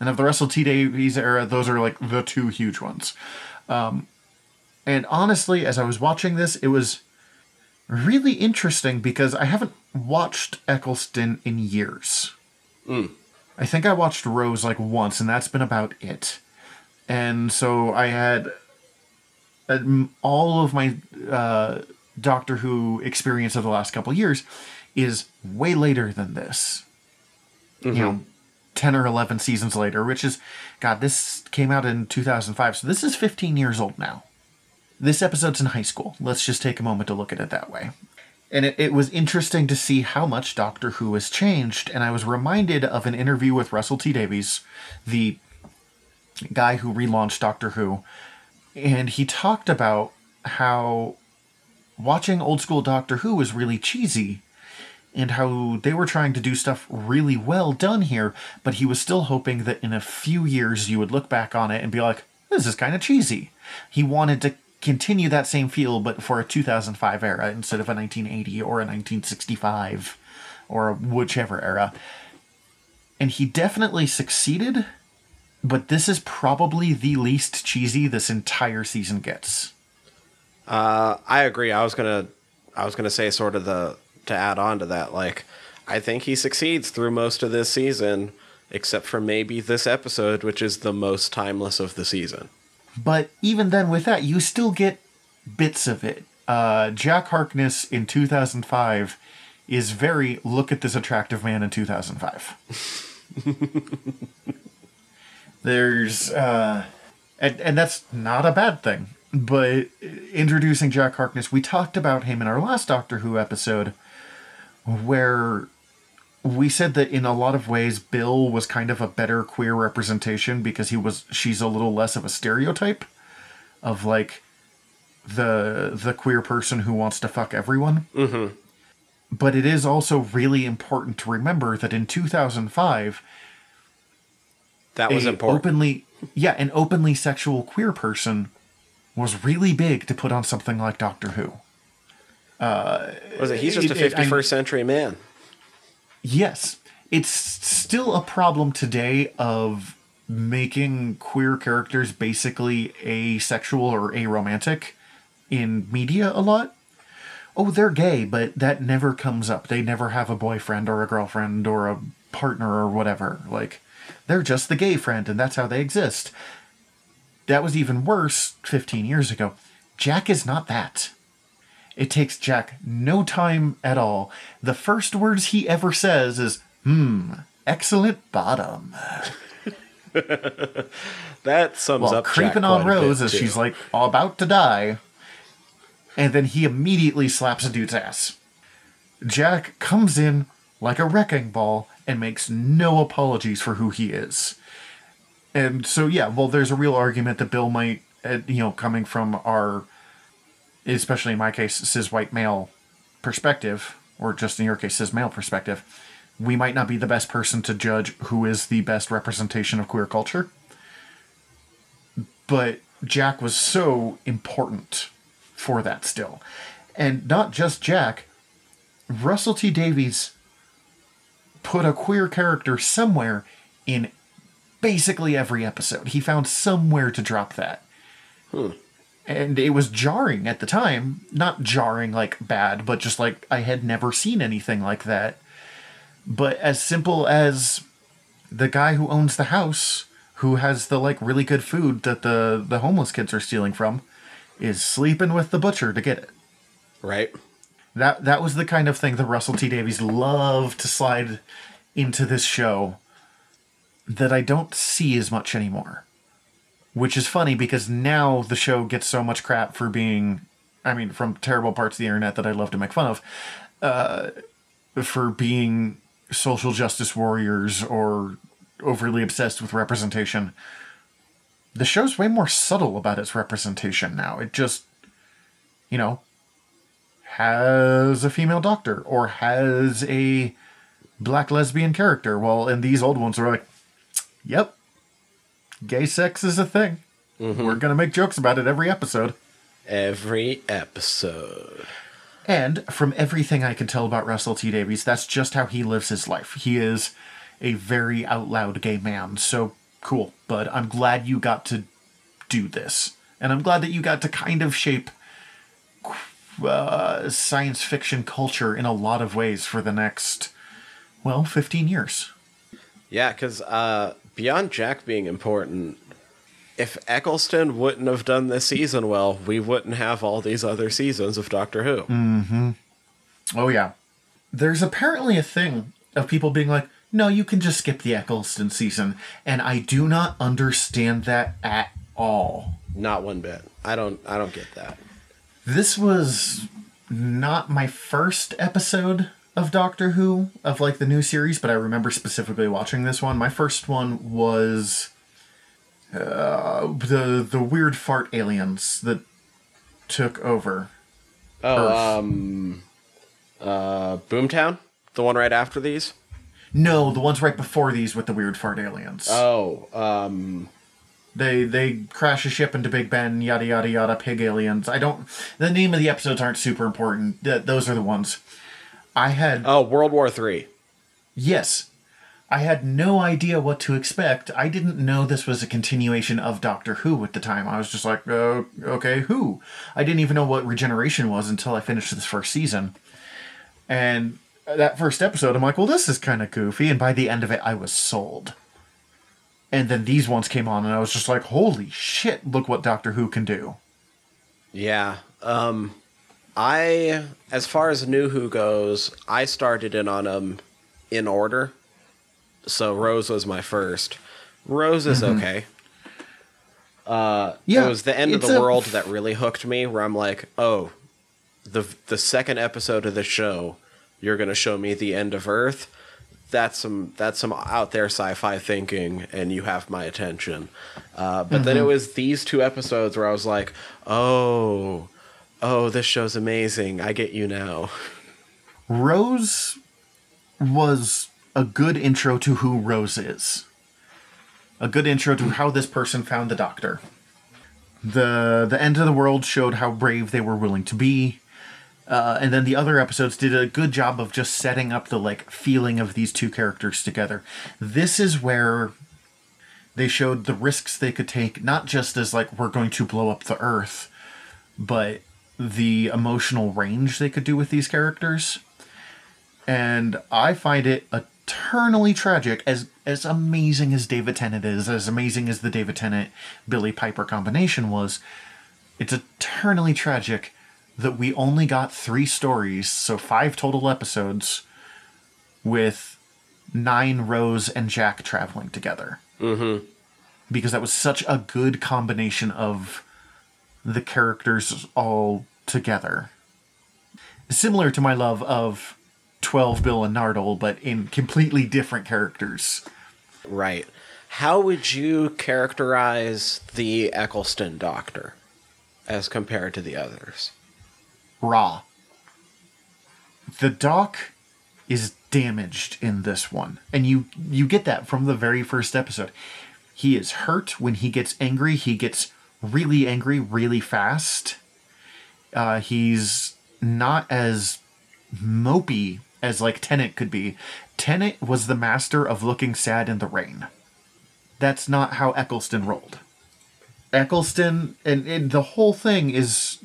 And of the Russell T Davies era, those are like the two huge ones. Um, and honestly, as I was watching this, it was really interesting because I haven't watched Eccleston in years. I think I watched Rose like once, and that's been about it. And so I had um, all of my uh, Doctor Who experience of the last couple years is way later than this. You know, 10 or 11 seasons later, which is, God, this came out in 2005, so this is 15 years old now. This episode's in high school. Let's just take a moment to look at it that way. And it, it was interesting to see how much Doctor Who has changed, and I was reminded of an interview with Russell T Davies, the guy who relaunched Doctor Who, and he talked about how watching old school Doctor Who was really cheesy and how they were trying to do stuff really well done here, but he was still hoping that in a few years you would look back on it and be like, this is kind of cheesy. He wanted to continue that same feel, but for a 2005 era instead of a 1980 or a 1965 or whichever era. And he definitely succeeded, but this is probably the least cheesy this entire season gets. Uh, I agree. I was gonna, I was gonna say sort of the to add on to that. Like, I think he succeeds through most of this season, except for maybe this episode, which is the most timeless of the season. But even then, with that, you still get bits of it. Uh, Jack Harkness in 2005 is very look at this attractive man in 2005. There's, uh, and, and that's not a bad thing. But introducing Jack Harkness, we talked about him in our last Doctor Who episode, where we said that in a lot of ways Bill was kind of a better queer representation because he was she's a little less of a stereotype of like the the queer person who wants to fuck everyone. Mm-hmm. But it is also really important to remember that in 2005 That was a important. openly yeah, an openly sexual queer person was really big to put on something like Doctor Who. was it? He's just a it- it- I- 51st century man. Yes, it's still a problem today of making queer characters basically asexual or aromantic in media a lot. Oh, they're gay, but that never comes up. They never have a boyfriend or a girlfriend or a partner or whatever. Like, they're just the gay friend, and that's how they exist. That was even worse 15 years ago. Jack is not that. It takes Jack no time at all. The first words he ever says is, hmm, excellent bottom. That sums While up Jack creeping on quite Rose as too. she's like about to die. And then he immediately slaps a dude's ass. Jack comes in like a wrecking ball and makes no apologies for who he is. And so, yeah, well, there's a real argument that Bill might, uh, you know, coming from our, especially in my case, cis white male perspective, or just in your case, cis male perspective, we might not be the best person to judge who is the best representation of queer culture. But Jack was so important for that still. And not just Jack, Russell T Davies put a queer character somewhere in basically every episode. He found somewhere to drop that. Hmm. And it was jarring at the time. Not jarring like bad, but just like I had never seen anything like that. But as simple as the guy who owns the house, who has the like really good food that the the homeless kids are stealing from, is sleeping with the butcher to get it. right? That that was the kind of thing that Russell T Davies loved to slide into this show that I don't see as much anymore. Which is funny because now the show gets so much crap for being I mean, from terrible parts of the internet that I love to make fun of, uh, for being social justice warriors or overly obsessed with representation. The show's way more subtle about its representation now. It just, you know, has a female doctor or has a black lesbian character. Well, and these old ones are like, yep, gay sex is a thing. We're going to make jokes about it every episode. Every episode. And from everything I can tell about Russell T Davies, that's just how he lives his life. He is a very out loud gay man. So cool. bud. I'm glad you got to do this. And I'm glad that you got to kind of shape uh, science fiction culture in a lot of ways for the next, well, 15 years. Yeah, because uh, beyond Jack being important, if Eccleston wouldn't have done this season well, we wouldn't have all these other seasons of Doctor Who. Mm-hmm. Oh, yeah. There's apparently a thing of people being like, no, you can just skip the Eccleston season. And I do not understand that at all. Not one bit. I don't. I don't get that. This was not my first episode of Doctor Who of like the new series, but I remember specifically watching this one. My first one was uh, the the weird fart aliens that took over. Oh, Earth. um, uh, Boomtown, the one right after these. No, the ones right before these with the weird fart aliens. Oh, um, They they crash a ship into Big Ben, yada yada yada, pig aliens. I don't. The name of the episodes aren't super important. Th- those are the ones. I had oh, World War Three. yes, I had no idea what to expect. I didn't know this was a continuation of Doctor Who at the time. I was just like, uh, okay, who? I didn't even know what regeneration was until I finished this first season. And that first episode, I'm like, well, this is kind of goofy. And by the end of it, I was sold. And then these ones came on, and I was just like, holy shit, look what Doctor Who can do. Yeah. Um, I, as far as New Who goes, I started in on them in order. So Rose was my first. Rose is okay. Uh, Yeah, it was the end of the a- world that really hooked me. Where I'm like, oh, the the second episode of the show, you're gonna show me the end of Earth. That's some that's some out there sci-fi thinking, and you have my attention. Uh, but then it was these two episodes where I was like, oh, oh, this show's amazing. I get you now. Rose was a good intro to who Rose is. A good intro to how this person found the doctor. The the end of the world showed how brave they were willing to be. Uh, and then the other episodes did a good job of just setting up the like feeling of these two characters together. This is where they showed the risks they could take, not just as like we're going to blow up the earth, but the emotional range they could do with these characters and I find it eternally tragic. As as amazing as David Tennant is, as amazing as the David Tennant Billie Piper combination was, it's eternally tragic that we only got three stories, so five total episodes, with nine Rose and Jack traveling together. Mm-hmm. Because that was such a good combination of the characters all together. Similar to my love of 12 Bill and Nardole, but in completely different characters. Right. How would you characterize the Eccleston Doctor as compared to the others? Raw. The doc is damaged in this one, and you you get that from the very first episode. He is hurt when he gets angry. He gets really angry really fast. Uh, he's not as mopey as like Tennant could be. Tennant was the master of looking sad in the rain. That's not how Eccleston rolled. Eccleston and, and the whole thing is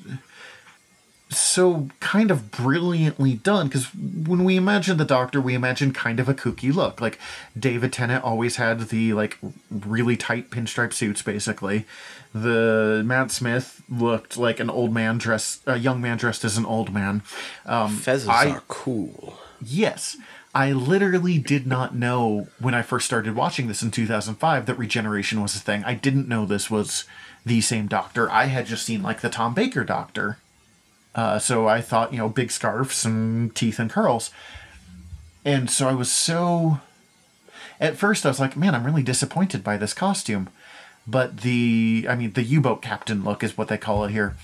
so kind of brilliantly done because when we imagine the doctor we imagine kind of a kooky look like david tennant always had the like really tight pinstripe suits basically the matt smith looked like an old man dressed a young man dressed as an old man um, Fezzes I- are cool. Yes. I literally did not know when I first started watching this in 2005 that regeneration was a thing. I didn't know this was the same doctor. I had just seen like the Tom Baker doctor. Uh, so I thought, you know, big scarves and teeth and curls. And so I was so. At first, I was like, man, I'm really disappointed by this costume. But the, I mean, the U boat captain look is what they call it here.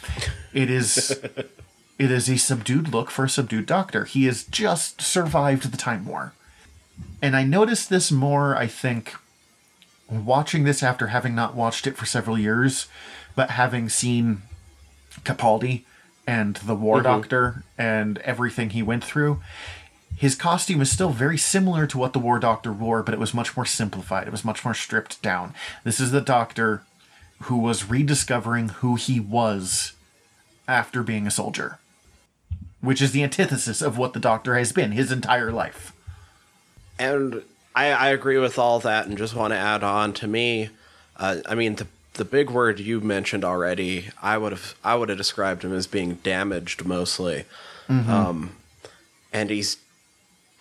It is. It is a subdued look for a subdued doctor. He has just survived the Time War. And I noticed this more, I think, watching this after having not watched it for several years, but having seen Capaldi and the War mm-hmm. Doctor and everything he went through. His costume is still very similar to what the War Doctor wore, but it was much more simplified. It was much more stripped down. This is the Doctor who was rediscovering who he was after being a soldier, which is the antithesis of what the Doctor has been his entire life. And I, I agree with all that, and just want to add on to me. Uh, I mean, the the big word you mentioned already, I would have I would have described him as being damaged mostly, um, and he's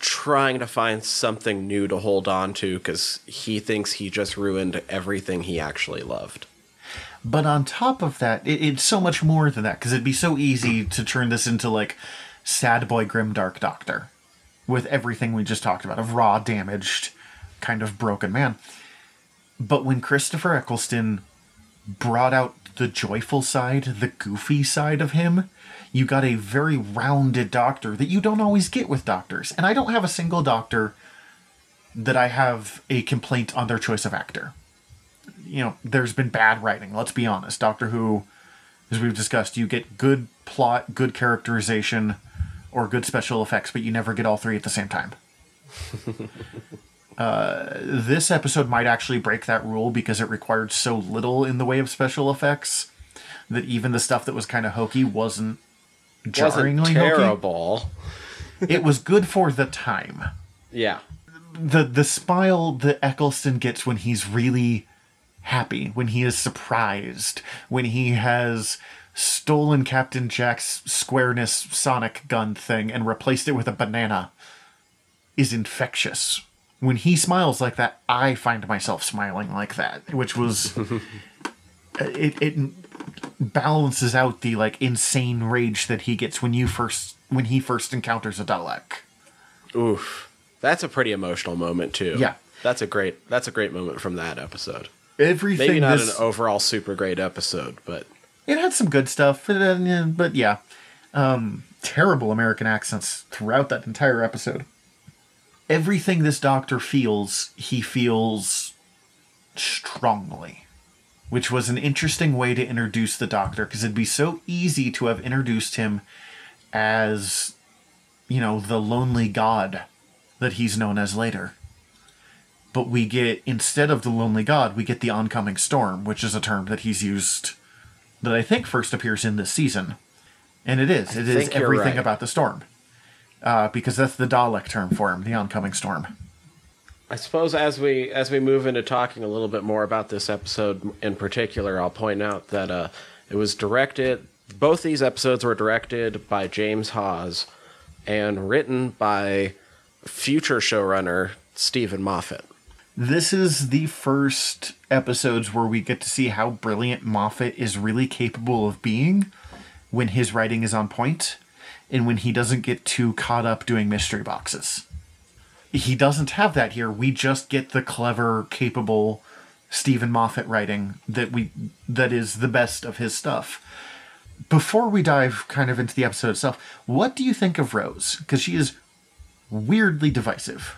trying to find something new to hold on to because he thinks he just ruined everything he actually loved. But on top of that, it, it's so much more than that because it'd be so easy to turn this into like sad boy grim dark doctor with everything we just talked about of raw damaged kind of broken man. But when Christopher Eccleston brought out the joyful side, the goofy side of him, you got a very rounded doctor that you don't always get with doctors. And I don't have a single doctor that I have a complaint on their choice of actor. You know, there's been bad writing, let's be honest. Doctor Who, as we've discussed, you get good plot, good characterization, or good special effects, but you never get all three at the same time. uh, this episode might actually break that rule because it required so little in the way of special effects that even the stuff that was kind of hokey wasn't jarringly terrible. It was good for the time. Yeah. The the smile that Eccleston gets when he's really happy, when he is surprised, when he has stolen Captain Jack's squareness sonic gun thing and replaced it with a banana is infectious. When he smiles like that, I find myself smiling like that, which was it it balances out the like insane rage that he gets when you first when he first encounters a Dalek. Oof. That's a pretty emotional moment too. Yeah. That's a great that's a great moment from that episode. Everything Maybe not this, an overall super great episode, but it had some good stuff, but, uh, yeah, yeah, um, terrible American accents throughout that entire episode. Everything this doctor feels, he feels strongly, which was an interesting way to introduce the doctor because it'd be so easy to have introduced him as, you know, the lonely god that he's known as later. But we get, instead of the lonely god, we get the oncoming storm, which is a term that he's used that I think first appears in this season. And it is. It is you're everything right. about the storm. Uh, because that's the Dalek term for him, the oncoming storm. I suppose as we as we move into talking a little bit more about this episode in particular, I'll point out that uh, it was directed. Both these episodes were directed by James Hawes and written by future showrunner Steven Moffat. This is the first episodes where we get to see how brilliant Moffat is really capable of being when his writing is on point and when he doesn't get too caught up doing mystery boxes. He doesn't have that here. We just get the clever, capable Steven Moffat writing that we that is the best of his stuff. Before we dive kind of into the episode itself, what do you think of Rose? Because she is weirdly divisive.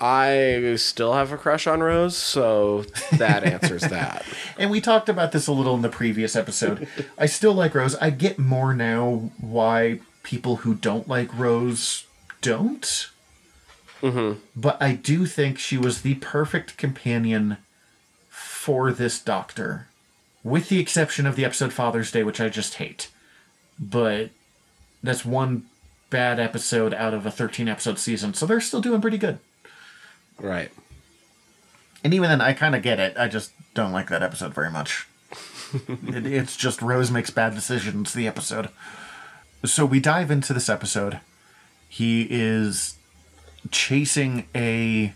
I still have a crush on Rose, so that answers that. And we talked about this a little in the previous episode. I still like Rose. I get more now why people who don't like Rose don't. Mm-hmm. But I do think she was the perfect companion for this doctor, with the exception of the episode Father's Day, which I just hate. But that's one bad episode out of a 13 episode season, so they're still doing pretty good. Right. And even then, I kind of get it. I just don't like that episode very much. it, it's just Rose makes bad decisions, the episode. So we dive into this episode. He is chasing a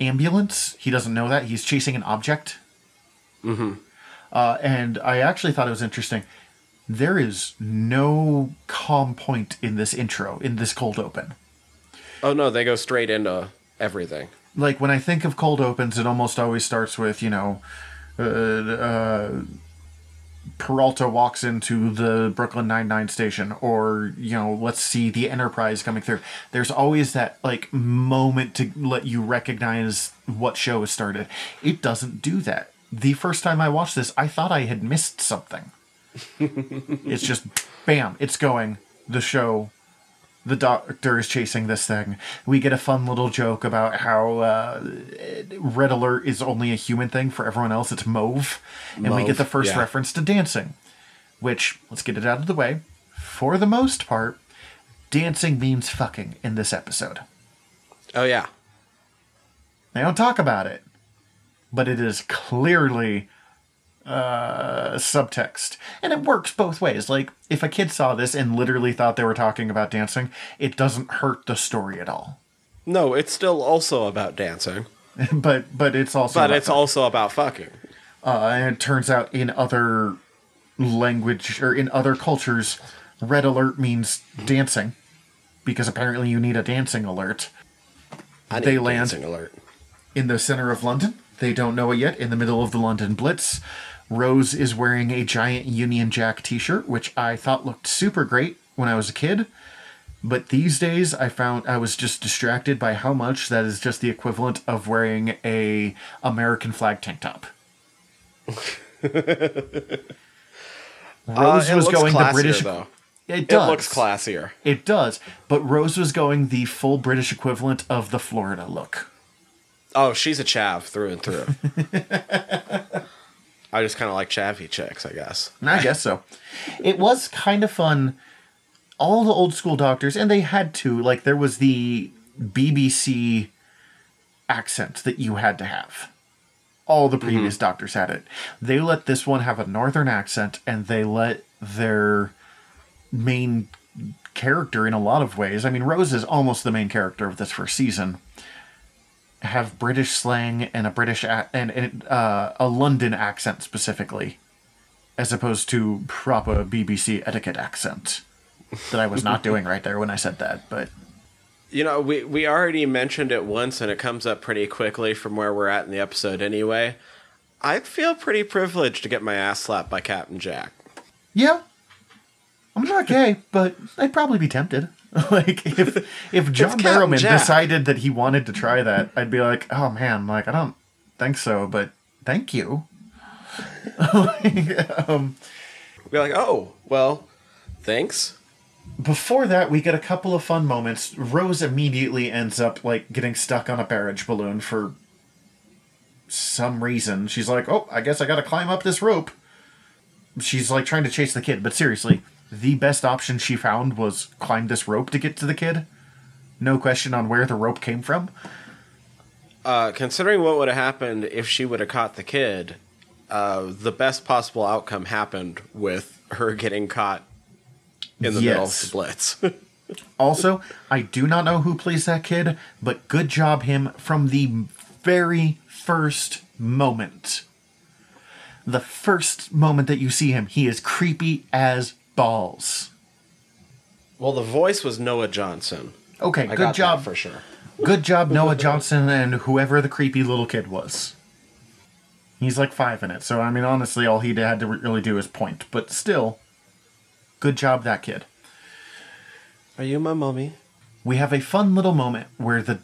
ambulance. He doesn't know that. He's chasing an object. Mm-hmm. Uh, and I actually thought it was interesting. There is no calm point in this intro, in this cold open. Oh no, they go straight into everything. like when I think of cold opens, it almost always starts with you know, uh, uh, Peralta walks into the Brooklyn Nine Nine station, or you know, let's see the Enterprise coming through. There's always that like moment to let you recognize what show has started. It doesn't do that. The first time I watched this, I thought I had missed something. it's just bam, it's going. The show the doctor is chasing this thing. We get a fun little joke about how uh, Red Alert is only a human thing. For everyone else, it's Mauve. And we get the first yeah. reference to dancing, which, let's get it out of the way. For the most part, dancing means fucking in this episode. Oh yeah. They don't talk about it, but it is clearly uh, subtext. And it works both ways. Like, if a kid saw this and literally thought they were talking about dancing, it doesn't hurt the story at all. No, it's still also about dancing, but but it's also but about it's also about fucking. Uh, and it turns out in other language or in other cultures, red alert means dancing, because apparently you need a dancing alert. I need They a land- dancing alert. In the center of London, they don't know it yet. In the middle of the London Blitz, Rose is wearing a giant Union Jack T-shirt, which I thought looked super great when I was a kid. But these days, I found I was just distracted by how much that is just the equivalent of wearing a American flag tank top. Rose Uh, was going the British. though. It It looks classier. It does. But Rose was going the full British equivalent of the Florida look. Oh, she's a chav through and through. I just kind of like chavvy chicks, I guess. I guess so. It was kind of fun. All the old school doctors, and they had to, like, there was the BBC accent that you had to have. All the mm-hmm. previous doctors had it. They let this one have a northern accent, and they let their main character, in a lot of ways, I mean, Rose is almost the main character of this first season, have British slang and a British a- and, and uh, a London accent specifically as opposed to proper BBC etiquette accent that I was not doing right there when I said that. But You know, we, we already mentioned it once, and it comes up pretty quickly from where we're at in the episode anyway. I feel pretty privileged to get my ass slapped by Captain Jack. yeah, I'm not gay, but I'd probably be tempted. like if if John Barrowman decided that he wanted to try that, I'd be like, oh man, like I don't think so, but thank you. um, We're like, oh, well, thanks. before that, we get a couple of fun moments. Rose immediately ends up like getting stuck on a barrage balloon for some reason. She's like, "Oh, I guess I got to climb up this rope." She's like trying to chase the kid, but seriously, the best option she found was climb this rope to get to the kid. No question on where the rope came from. Uh, considering what would have happened if she would have caught the kid, uh, the best possible outcome happened with her getting caught in the middle of the blitz. Also, I do not know who plays that kid, but good job him from the very first moment. The first moment that you see him, he is creepy as balls. well, the voice was Noah Johnson. Okay, I good job. for sure. Good job, Noah Johnson and whoever the creepy little kid was. He's like five in it, so I mean, honestly, all he had to really do is point. But still, good job, that kid. Are you my mommy? we have a fun little moment where the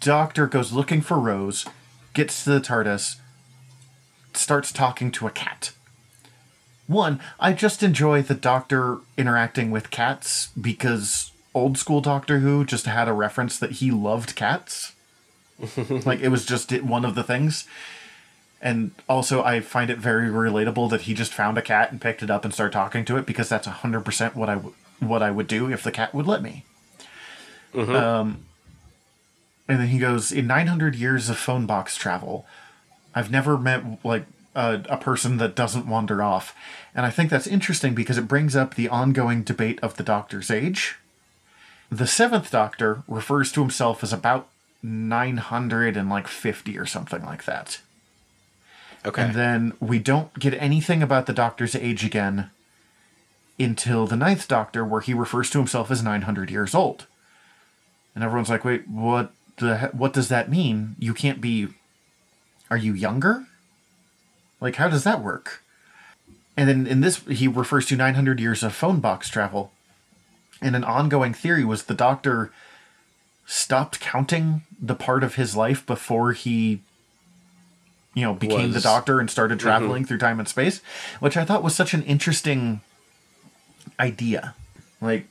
doctor goes looking for Rose, gets to the TARDIS, starts talking to a cat. One, I just enjoy the doctor interacting with cats because old school Doctor Who just had a reference that he loved cats. like it was just one of the things. And also, I find it very relatable that he just found a cat and picked it up and started talking to it because that's hundred percent what I w- what I would do if the cat would let me. Um, and then he goes, in 900 years of phone box travel, I've never met like a, a person that doesn't wander off. And I think that's interesting because it brings up the ongoing debate of the Doctor's age. The seventh Doctor refers to himself as about 950 or something like that. Okay. And then we don't get anything about the Doctor's age again until the Ninth Doctor, where he refers to himself as 900 years old. And everyone's like, "Wait, what? The what does that mean? You can't be. Are you younger? Like, how does that work?" And then in this, he refers to 900 years of phone box travel. And an ongoing theory was the Doctor stopped counting the part of his life before he you know became the doctor and started mm-hmm. traveling through time and space which i thought was such an interesting idea like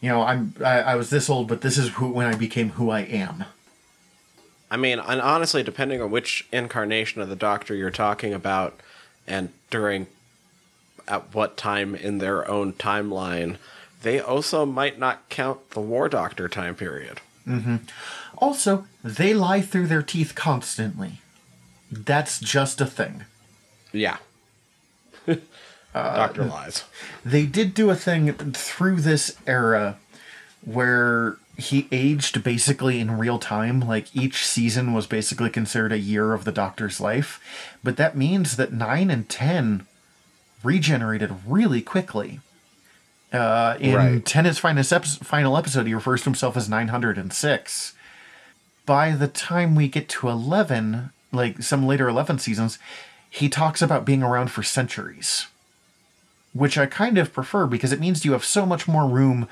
you know i'm i, I was this old but this is who when i became who i am I mean, and honestly, depending on which incarnation of the Doctor you're talking about, and during at what time in their own timeline, they also might not count the War Doctor time period. Mm-hmm. also they lie through their teeth constantly that's just a thing Yeah. Uh, Doctor lies. they did do a thing through this era where he aged basically in real time. Like each season was basically considered a year of the Doctor's life, but that means that nine and ten regenerated really quickly. Uh, in Right. Tennant's finest epi- final episode, he refers to himself as 906. By the time we get to 11, like some later 11 seasons, he talks about being around for centuries. Which I kind of prefer because it means you have so much more room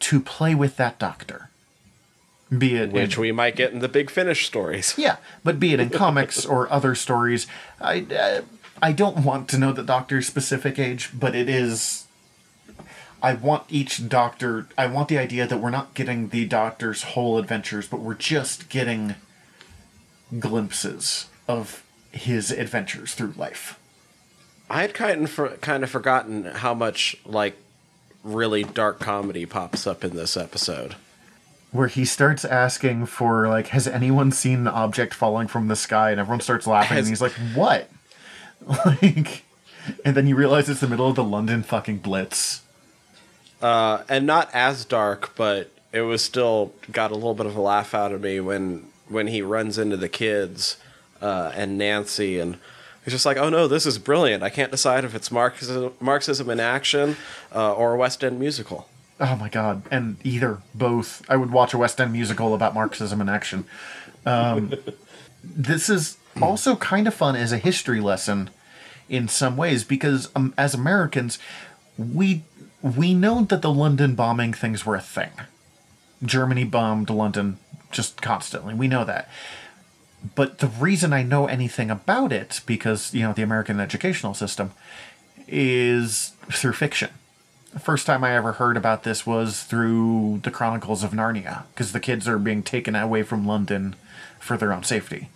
to play with that doctor. Be it in- Which we might get in the big finish stories. yeah, but be it in comics or other stories, I uh, I don't want to know the doctor's specific age, but it is. I want each doctor. I want the idea that we're not getting the doctor's whole adventures, but we're just getting glimpses of his adventures through life. I had kind of for, kind of forgotten how much like really dark comedy pops up in this episode. Where he starts asking for like, has anyone seen an object falling from the sky? And everyone starts laughing, Has- and he's like, what? like, and then you realize it's the middle of the London fucking Blitz. Uh, and not as dark, but it was still got a little bit of a laugh out of me when when he runs into the kids uh, and Nancy, and he's just like, "Oh no, this is brilliant! I can't decide if it's Marxism, Marxism in action uh, or a West End musical." Oh my god! And either, both. I would watch a West End musical about Marxism in action. Um, this is also kind of fun as a history lesson in some ways because um, as Americans, we we know that the London bombing things were a thing. Germany bombed London just constantly. We know that. But the reason I know anything about it, because, you know, the American educational system, is through fiction. The first time I ever heard about this was through the Chronicles of Narnia, because the kids are being taken away from London for their own safety.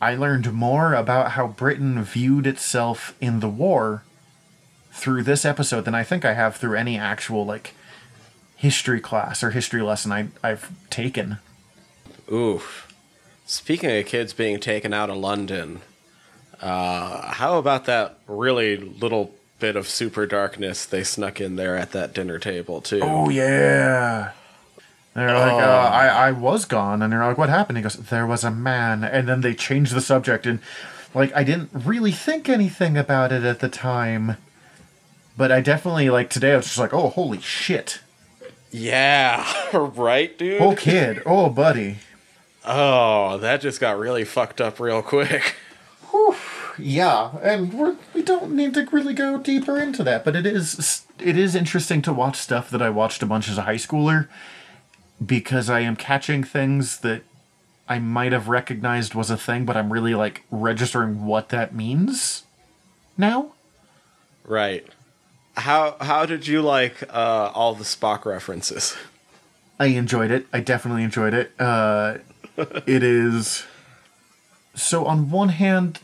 I learned more about how Britain viewed itself in the war through this episode than I think I have through any actual, like, history class or history lesson I, I've taken. Oof. Speaking of kids being taken out of London, uh, how about that really little bit of super darkness they snuck in there at that dinner table too? Oh yeah. They're like, uh, I, I was gone, and they're like, what happened? He goes, there was a man, and then they change the subject, and like, I didn't really think anything about it at the time, but I definitely like today. I was just like, oh, holy shit, Yeah, right, dude. oh kid, oh buddy, Oh, that just got really fucked up real quick. yeah, and we're we don't need to really go deeper into that, but it is it is interesting to watch stuff that I watched a bunch as a high schooler because I am catching things that I might have recognized was a thing, but I'm really like registering what that means now. Right. How how did you like uh, all the Spock references? I enjoyed it. I definitely enjoyed it. Uh, it is so on one hand,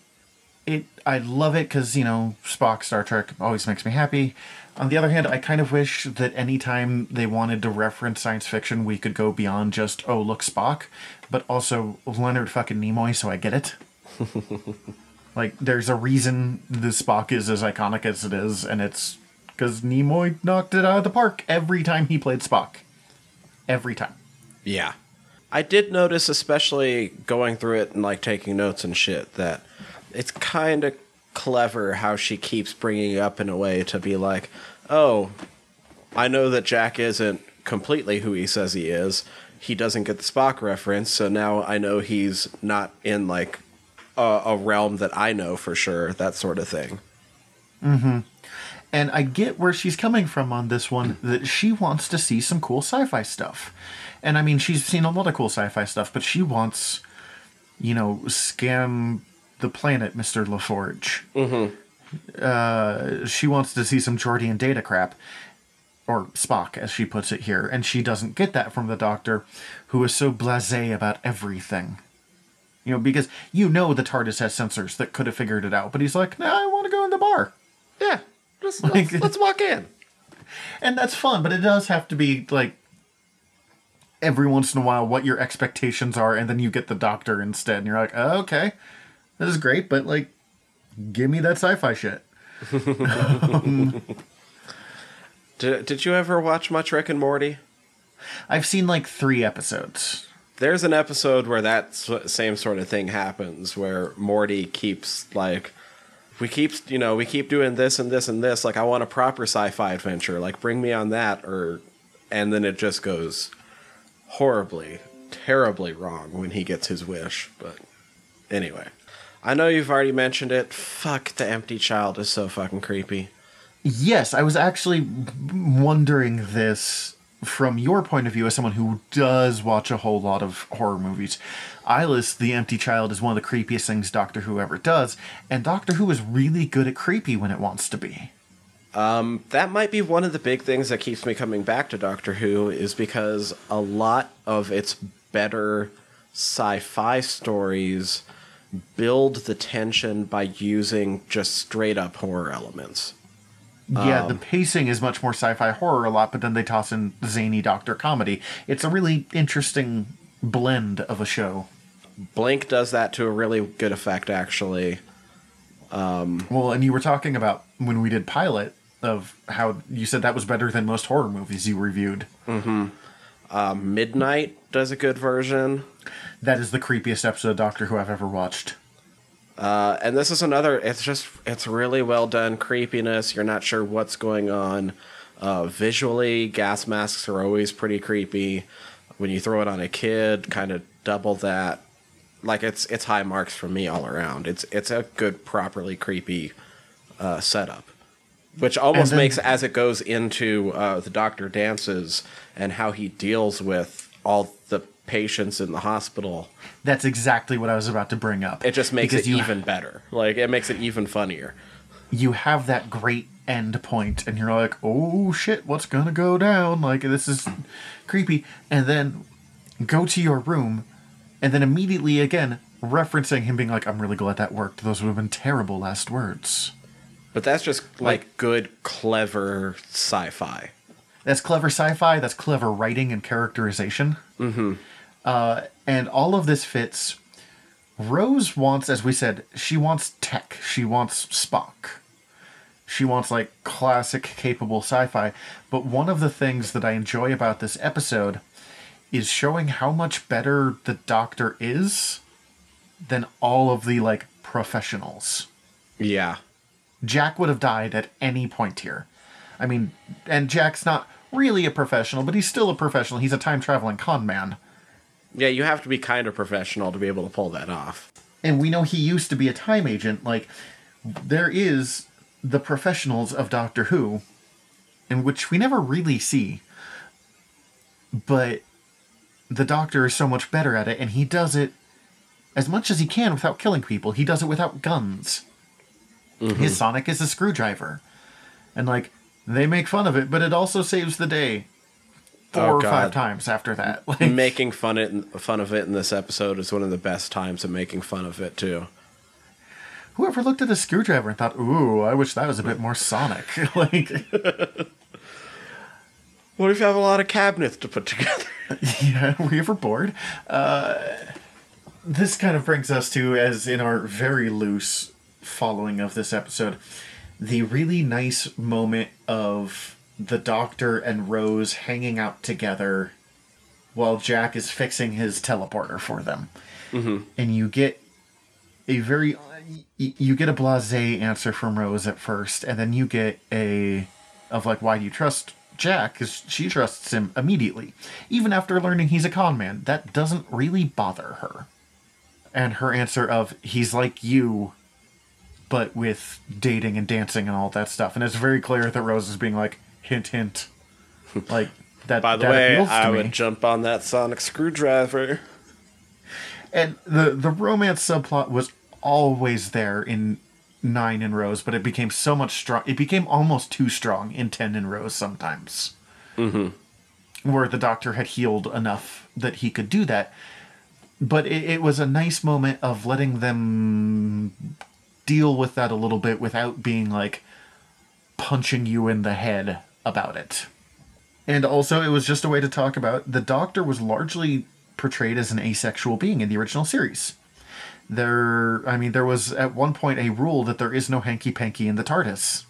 I love it because you know Spock Star Trek always makes me happy. On the other hand, I kind of wish that anytime they wanted to reference science fiction, we could go beyond just oh look Spock, but also Leonard fucking Nimoy. So I get it. like there's a reason the Spock is as iconic as it is, and it's because Nimoy knocked it out of the park every time he played Spock. Every time. Yeah. I did notice, especially going through it and like taking notes and shit, that it's kind of clever how she keeps bringing it up in a way to be like, oh, I know that Jack isn't completely who he says he is. He doesn't get the Spock reference, so now I know he's not in like a, a realm that I know for sure, that sort of thing. Hmm. And I get where she's coming from on this one that she wants to see some cool sci fi stuff. And I mean, she's seen a lot of cool sci fi stuff, but she wants, you know, scam the planet, Mr. LaForge. Mm-hmm. Uh, she wants to see some Geordi and Data crap, or Spock, as she puts it here. And she doesn't get that from the Doctor, who is so blase about everything. You know, because you know the TARDIS has sensors that could have figured it out, but he's like, nah, I want to go in the bar. Yeah, just, Like- let's, let's walk in. and that's fun but it does have to be like every once in a while what your expectations are and then you get the doctor instead and you're like oh, okay this is great but like give me that sci-fi shit Did, did you ever watch much Rick and Morty? I've seen like three episodes. There's an episode where that same sort of thing happens, where Morty keeps like, we keep you know we keep doing this and this and this. Like I want a proper sci-fi adventure. Like bring me on that, or and then it just goes horribly, terribly wrong when he gets his wish. But anyway, I know you've already mentioned it. Fuck, the empty child is so fucking creepy. Yes, I was actually wondering this from your point of view as someone who does watch a whole lot of horror movies. Eyeless, the empty child, is one of the creepiest things Doctor Who ever does, and Doctor Who is really good at creepy when it wants to be. Um, that might be one of the big things that keeps me coming back to Doctor Who is because a lot of its better sci-fi stories build the tension by using just straight up horror elements. Yeah, the um, pacing is much more sci-fi horror a lot, but then they toss in zany doctor comedy. It's a really interesting blend of a show. Blink does that to a really good effect actually. Um, well, and you were talking about when we did pilot of how you said that was better than most horror movies you reviewed. Mm-hmm. Uh, Midnight does a good version. That is the creepiest episode of Doctor Who I've ever watched. Uh, and this is another. It's just it's really well done creepiness. You're not sure what's going on. Uh, visually, gas masks are always pretty creepy. When you throw it on a kid, kind of double that. Like it's it's high marks for me all around. It's it's a good, properly creepy uh, setup, which almost then- makes as it goes into uh, the doctor dances and how he deals with all the patients in the hospital. That's exactly what I was about to bring up. It just makes Because it even better. Like it makes it even funnier. You have that great end point, and you're like, "Oh shit, what's gonna go down?" Like this is creepy, and then go to your room, and then immediately again referencing him being like, "I'm really glad that worked. Those would have been terrible last words." But that's just like, good, clever sci-fi. That's clever sci-fi. That's clever writing and characterization. Mm-hmm. Uh, and all of this fits. Rose wants, as we said, she wants tech. She wants Spock. She wants like classic, capable sci-fi. But one of the things that I enjoy about this episode is showing how much better the Doctor is than all of the like professionals. Yeah. Jack would have died at any point here. I mean, and Jack's not really a professional, but he's still a professional. He's a time traveling con man. Yeah, you have to be kind of professional to be able to pull that off. And we know he used to be a time agent. Like, there is the professionals of Doctor Who, in which we never really see. But the Doctor is so much better at it, and he does it as much as he can without killing people. He does it without guns. Mm-hmm. His Sonic is a screwdriver. And, like, they make fun of it, but it also saves the day four Oh, or five times after that. Like, making fun it fun of it in this episode is one of the best times of making fun of it too. whoever looked at a screwdriver and thought, "Ooh, I wish that was a bit more Sonic." like, What if you have a lot of cabinets to put together? yeah, were you ever bored? Uh, this kind of brings us to, as in our very loose following of this episode, the really nice moment of the Doctor and Rose hanging out together while Jack is fixing his teleporter for them, mm-hmm. and you get a very you get a blasé answer from Rose at first, and then you get a of like, why do you trust Jack? Because she trusts him immediately, even after learning he's a con man. That doesn't really bother her. And her answer of, he's like you, but with dating and dancing and all that stuff. And it's very clear that Rose is being like, hint, hint. Like, that, By the that way, I me. would jump on that sonic screwdriver. and the the romance subplot was always there in nine in Rose, but it became so much strong. It became almost too strong in ten in Rose sometimes. Mm-hmm. Where the Doctor had healed enough that he could do that, but it, it was a nice moment of letting them deal with that a little bit without being like punching you in the head about it. And also, it was just a way to talk about the Doctor was largely portrayed as an asexual being in the original series. There, I mean, there was at one point a rule that there is no hanky panky in the TARDIS.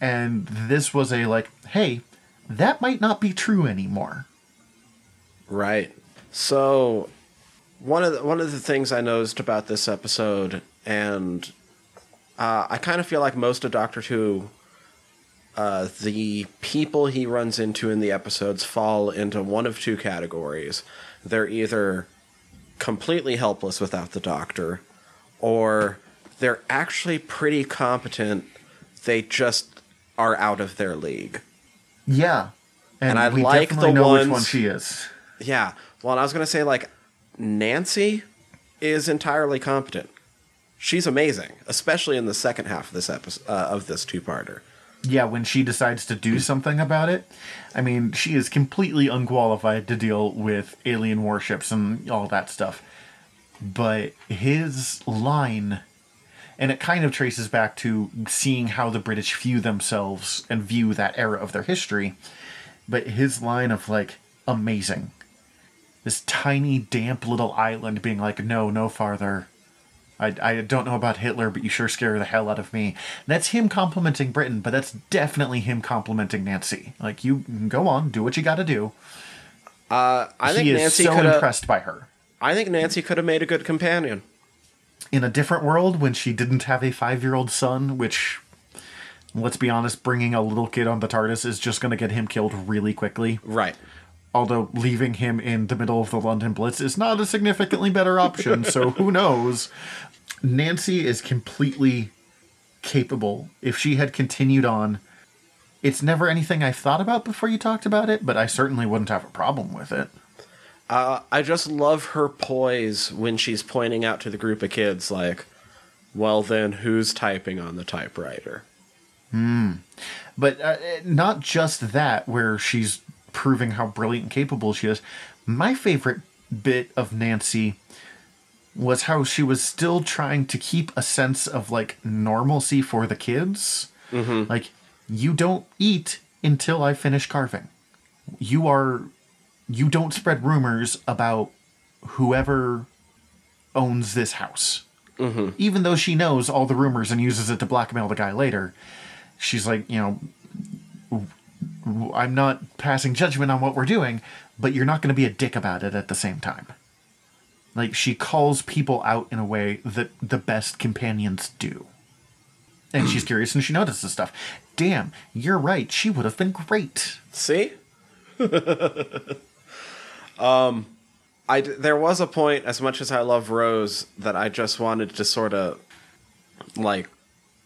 And this was a like, hey, that might not be true anymore. Right. So one of the, one of the things I noticed about this episode, and uh, I kind of feel like most of Doctor Who, uh, the people he runs into in the episodes fall into one of two categories. They're either completely helpless without the Doctor, or they're actually pretty competent. They just are out of their league. Yeah. And I we like the know which ones- one she is. Yeah. Well, and I was going to say, like, Nancy is entirely competent. She's amazing, especially in the second half of this episode uh, of this two-parter. Yeah, when she decides to do something about it, I mean, she is completely unqualified to deal with alien warships and all that stuff. But his line, and it kind of traces back to seeing how the British view themselves and view that era of their history. But his line of, like, amazing. This tiny, damp little island being like, no, no farther. I, I don't know about Hitler, but you sure scare the hell out of me. That's him complimenting Britain, but that's definitely him complimenting Nancy. Like, you go on, do what you got to do. Uh, I think he is Nancy so impressed by her. I think Nancy could have made a good companion. In a different world, when she didn't have a five-year-old son, which, let's be honest, bringing a little kid on the TARDIS is just going to get him killed really quickly. Right. Although leaving him in the middle of the London Blitz is not a significantly better option, so who knows? Nancy is completely capable. If she had continued on, it's never anything I've thought about before you talked about it, but I certainly wouldn't have a problem with it. Uh, I just love her poise when she's pointing out to the group of kids, like, well, then who's typing on the typewriter? Hmm. But uh, not just that, where she's proving how brilliant and capable she is. My favorite bit of Nancy was how she was still trying to keep a sense of like normalcy for the kids. Mm-hmm. Like, you don't eat until I finish carving. You are, you don't spread rumors about whoever owns this house. Mm-hmm. Even though she knows all the rumors and uses it to blackmail the guy later, she's like, you know, I'm not passing judgment on what we're doing, but you're not going to be a dick about it at the same time. Like, she calls people out in a way that the best companions do. And she's curious and she notices stuff. Damn, you're right. She would have been great. See? um, I there was a point, as much as I love Rose, that I just wanted to sort of like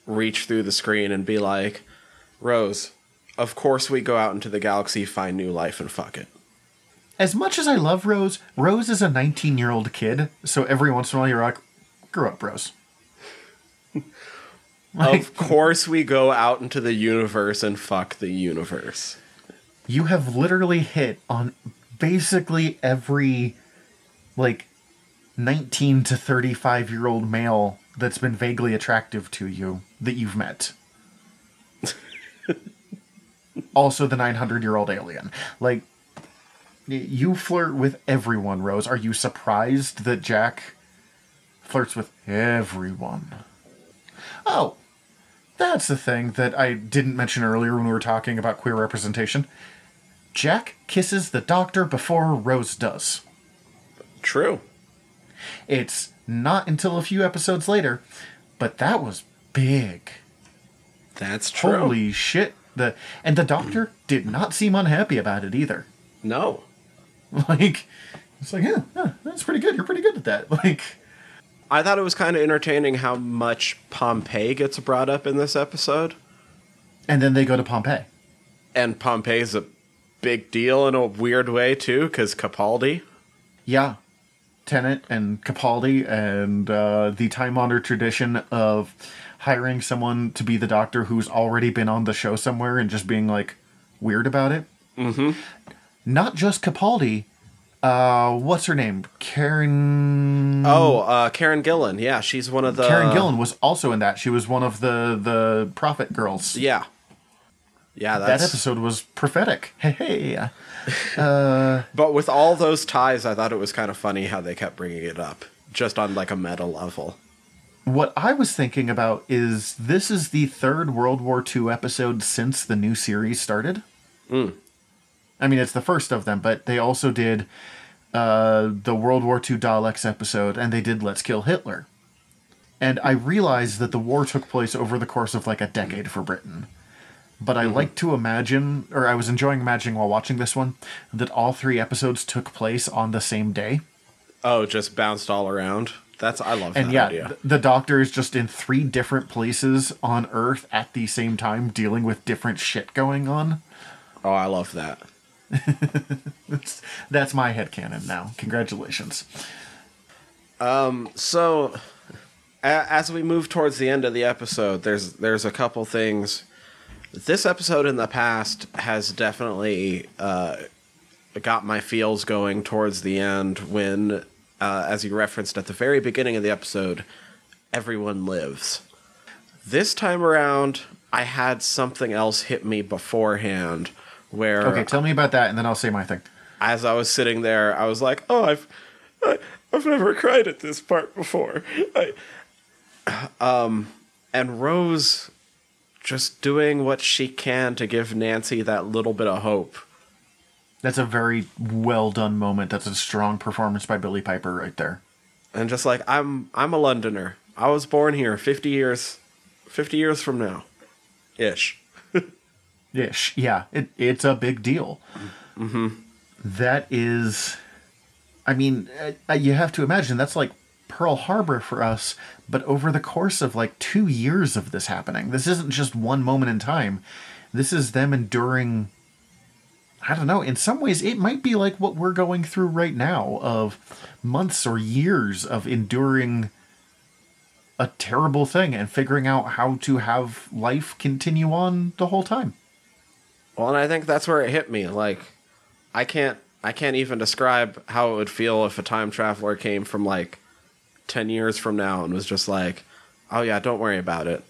reach through the screen and be like, Rose, of course we go out into the galaxy, find new life, and fuck it. As much as I love Rose, Rose is a 19 year old kid, so every once in a while you're like, grow up, Rose. like, Of course we go out into the universe and fuck the universe. you have literally hit on basically every like 19 to 35 year old male that's been vaguely attractive to you that you've met also the 900 year old alien like you flirt with everyone rose are you surprised that jack flirts with everyone oh that's the thing that i didn't mention earlier when we were talking about queer representation Jack kisses the doctor before Rose does. True. It's not until a few episodes later, but that was big. That's true. Holy shit. The and the doctor did not seem unhappy about it either. No. Like it's like, yeah, yeah, that's pretty good. You're pretty good at that. Like I thought it was kind of entertaining how much Pompeii gets brought up in this episode. and then they go to Pompeii. And Pompeii's a big deal in a weird way, too, because Capaldi. Yeah. Tennant and Capaldi and uh, the time honored tradition of hiring someone to be the doctor who's already been on the show somewhere and just being like weird about it. Mm-hmm. Not just Capaldi. Uh, what's her name? Karen. Oh, uh, Karen Gillan. Yeah, she's one of the. Karen Gillan was also in that. She was one of the the prophet girls. Yeah. Yeah, that episode was prophetic. Hey, hey. But with all those ties, I thought it was kind of funny how they kept bringing it up, just on like a meta level. What I was thinking about is this is the third World War II episode since the new series started. I mean, it's the first of them, but they also did uh, the World War II Daleks episode, and they did Let's Kill Hitler. And I realized that the war took place over the course of like a decade for Britain. But I like to imagine, or I was enjoying imagining while watching this one, that all three episodes took place on the same day. Oh, just bounced all around. That's I love And that yeah, idea. th- the doctor is just in three different places on Earth at the same time, dealing with different shit going on. oh, I love that. That's, that's my headcanon now. Congratulations. Um. So, a- as we move towards the end of the episode, there's there's a couple things. This episode in the past has definitely uh, got my feels going towards the end when, uh, as you referenced at the very beginning of the episode, everyone lives. This time around, I had something else hit me beforehand where Okay, tell me about that, and then I'll say my thing. as I was sitting there, I was like, "Oh, I've, I, I've never cried at this part before." I, um, and Rose just doing what she can to give Nancy that little bit of hope. That's a very well done moment. That's a strong performance by Billie Piper right there. and just like I'm I'm a Londoner. I was born here 50 years 50 years from now ish. Ish. Yeah, it, it's a big deal. Mm-hmm. is, I mean, you have to imagine that's like Pearl Harbor for us, but over the course of like two years of this happening. This isn't just one moment in time. This is them enduring. I don't know. In some ways, it might be like what we're going through right now of months or years of enduring a terrible thing and figuring out how to have life continue on the whole time. Well, and I think that's where it hit me. Like I can't I can't even describe how it would feel if a time traveler came from like 10 years from now and was just like, "Oh yeah, don't worry about it."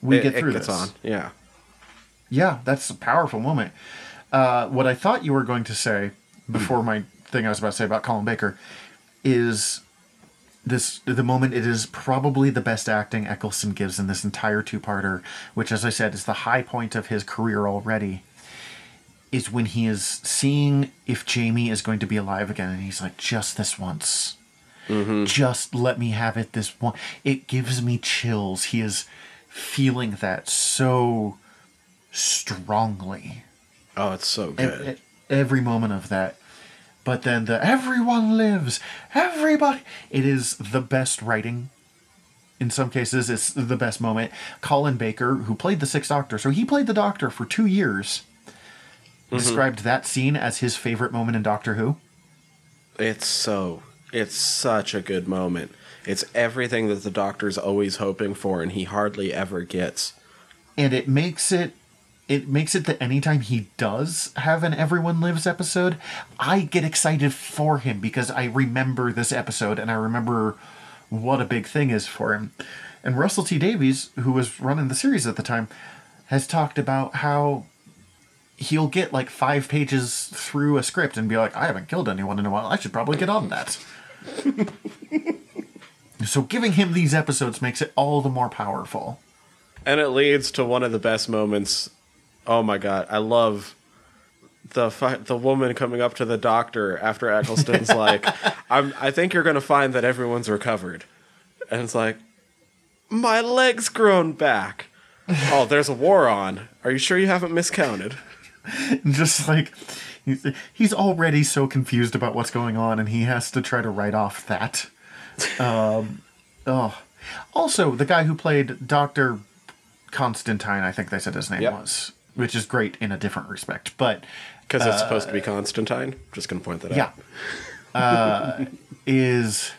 We it, get through it this. on. Yeah. Yeah, that's a powerful moment. Uh, what I thought you were going to say before my thing I was about to say about Colin Baker is this the moment it is probably the best acting Eccleston gives in this entire two-parter, which as I said is the high point of his career already. Is when he is seeing if Jamie is going to be alive again, and he's like, just this once. Just let me have it this one. It gives me chills. He is feeling that so strongly. Oh, it's so good. e- every moment of that. But then the everyone lives, everybody. It is the best writing. In some cases, it's the best moment. Colin Baker, who played the Sixth Doctor, so he played the Doctor for two years, mm-hmm. described that scene as his favorite moment in Doctor Who. It's so it's such a good moment. It's everything that the doctor's always hoping for and he hardly ever gets. and it makes it it makes it that anytime he does have an everyone lives episode i get excited for him because i remember this episode and i remember what a big thing is for him. And russell t davies who was running the series at the time has talked about how he'll get like five pages through a script and be like i haven't killed anyone in a while. I should probably get on that. So giving him these episodes makes it all the more powerful. And it leads to one of the best moments. Oh my god, I love the fi- the woman coming up to the doctor after Eccleston's like, "I'm I think you're going to find that everyone's recovered." And it's like, "My leg's grown back." oh, there's a war on. Are you sure you haven't miscounted? just like he's, he's already so confused about what's going on and he has to try to write off that um oh also the guy who played dr constantine i think they said his name Yep. was which is great in a different respect but Because it's supposed to be Constantine. Just gonna point that yeah out. Yeah, uh is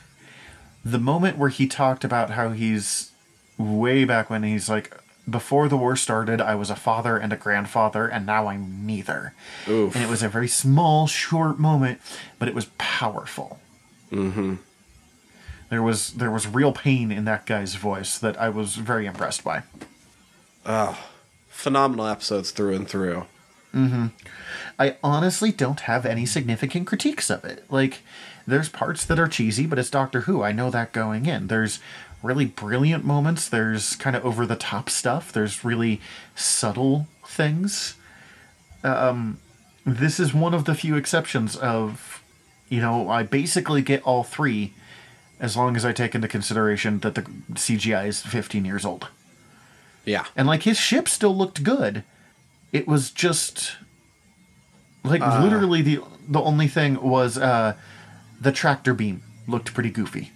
the moment where he talked about how he's way back when he's like before the war started i was a father and a grandfather and now i'm neither Oof. and it was a very small short moment but it was powerful mm-hmm there was there was real pain in that guy's voice that i was very impressed by Phenomenal episodes through and through. I honestly don't have any significant critiques of it. Like, there's parts that are cheesy, but it's Doctor Who. I know that going in. There's really brilliant moments. There's kind of over the top stuff. There's really subtle things. Um, this is one of the few exceptions of, you know, I basically get all three as long as I take into consideration that the CGI is 15 years old. Yeah. And like his ship still looked good. It was just like Uh. literally the the only thing was uh the tractor beam looked pretty goofy.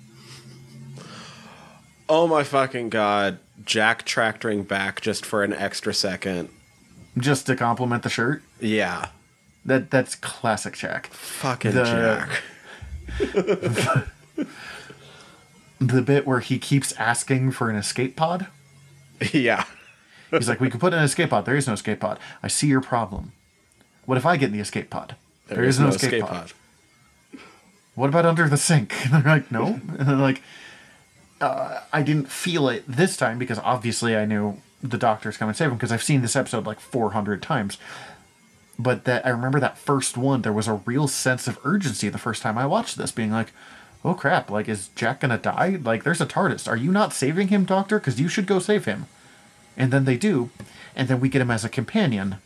Oh my fucking god. Jack tractoring back just for an extra second. Just to compliment the shirt. Yeah. That that's classic Jack. Fucking The- Jack. The bit where he keeps asking for an escape pod. yeah. He's like, "We could put an escape pod. There is no escape pod. I see your problem. What if I get in the escape pod? there is, no, escape, pod. What about under the sink?" And they're like, "No." And they're like, uh, "I didn't feel it this time because obviously I knew the doctor's coming to save him because I've seen this episode like 400 times." But that I remember that first one, there was a real sense of urgency the first time I watched this, being like, "Oh crap! Like, is Jack gonna die? Like, there's a TARDIS. Are you not saving him, Doctor? Because you should go save him." And then they do, and then we get him as a companion.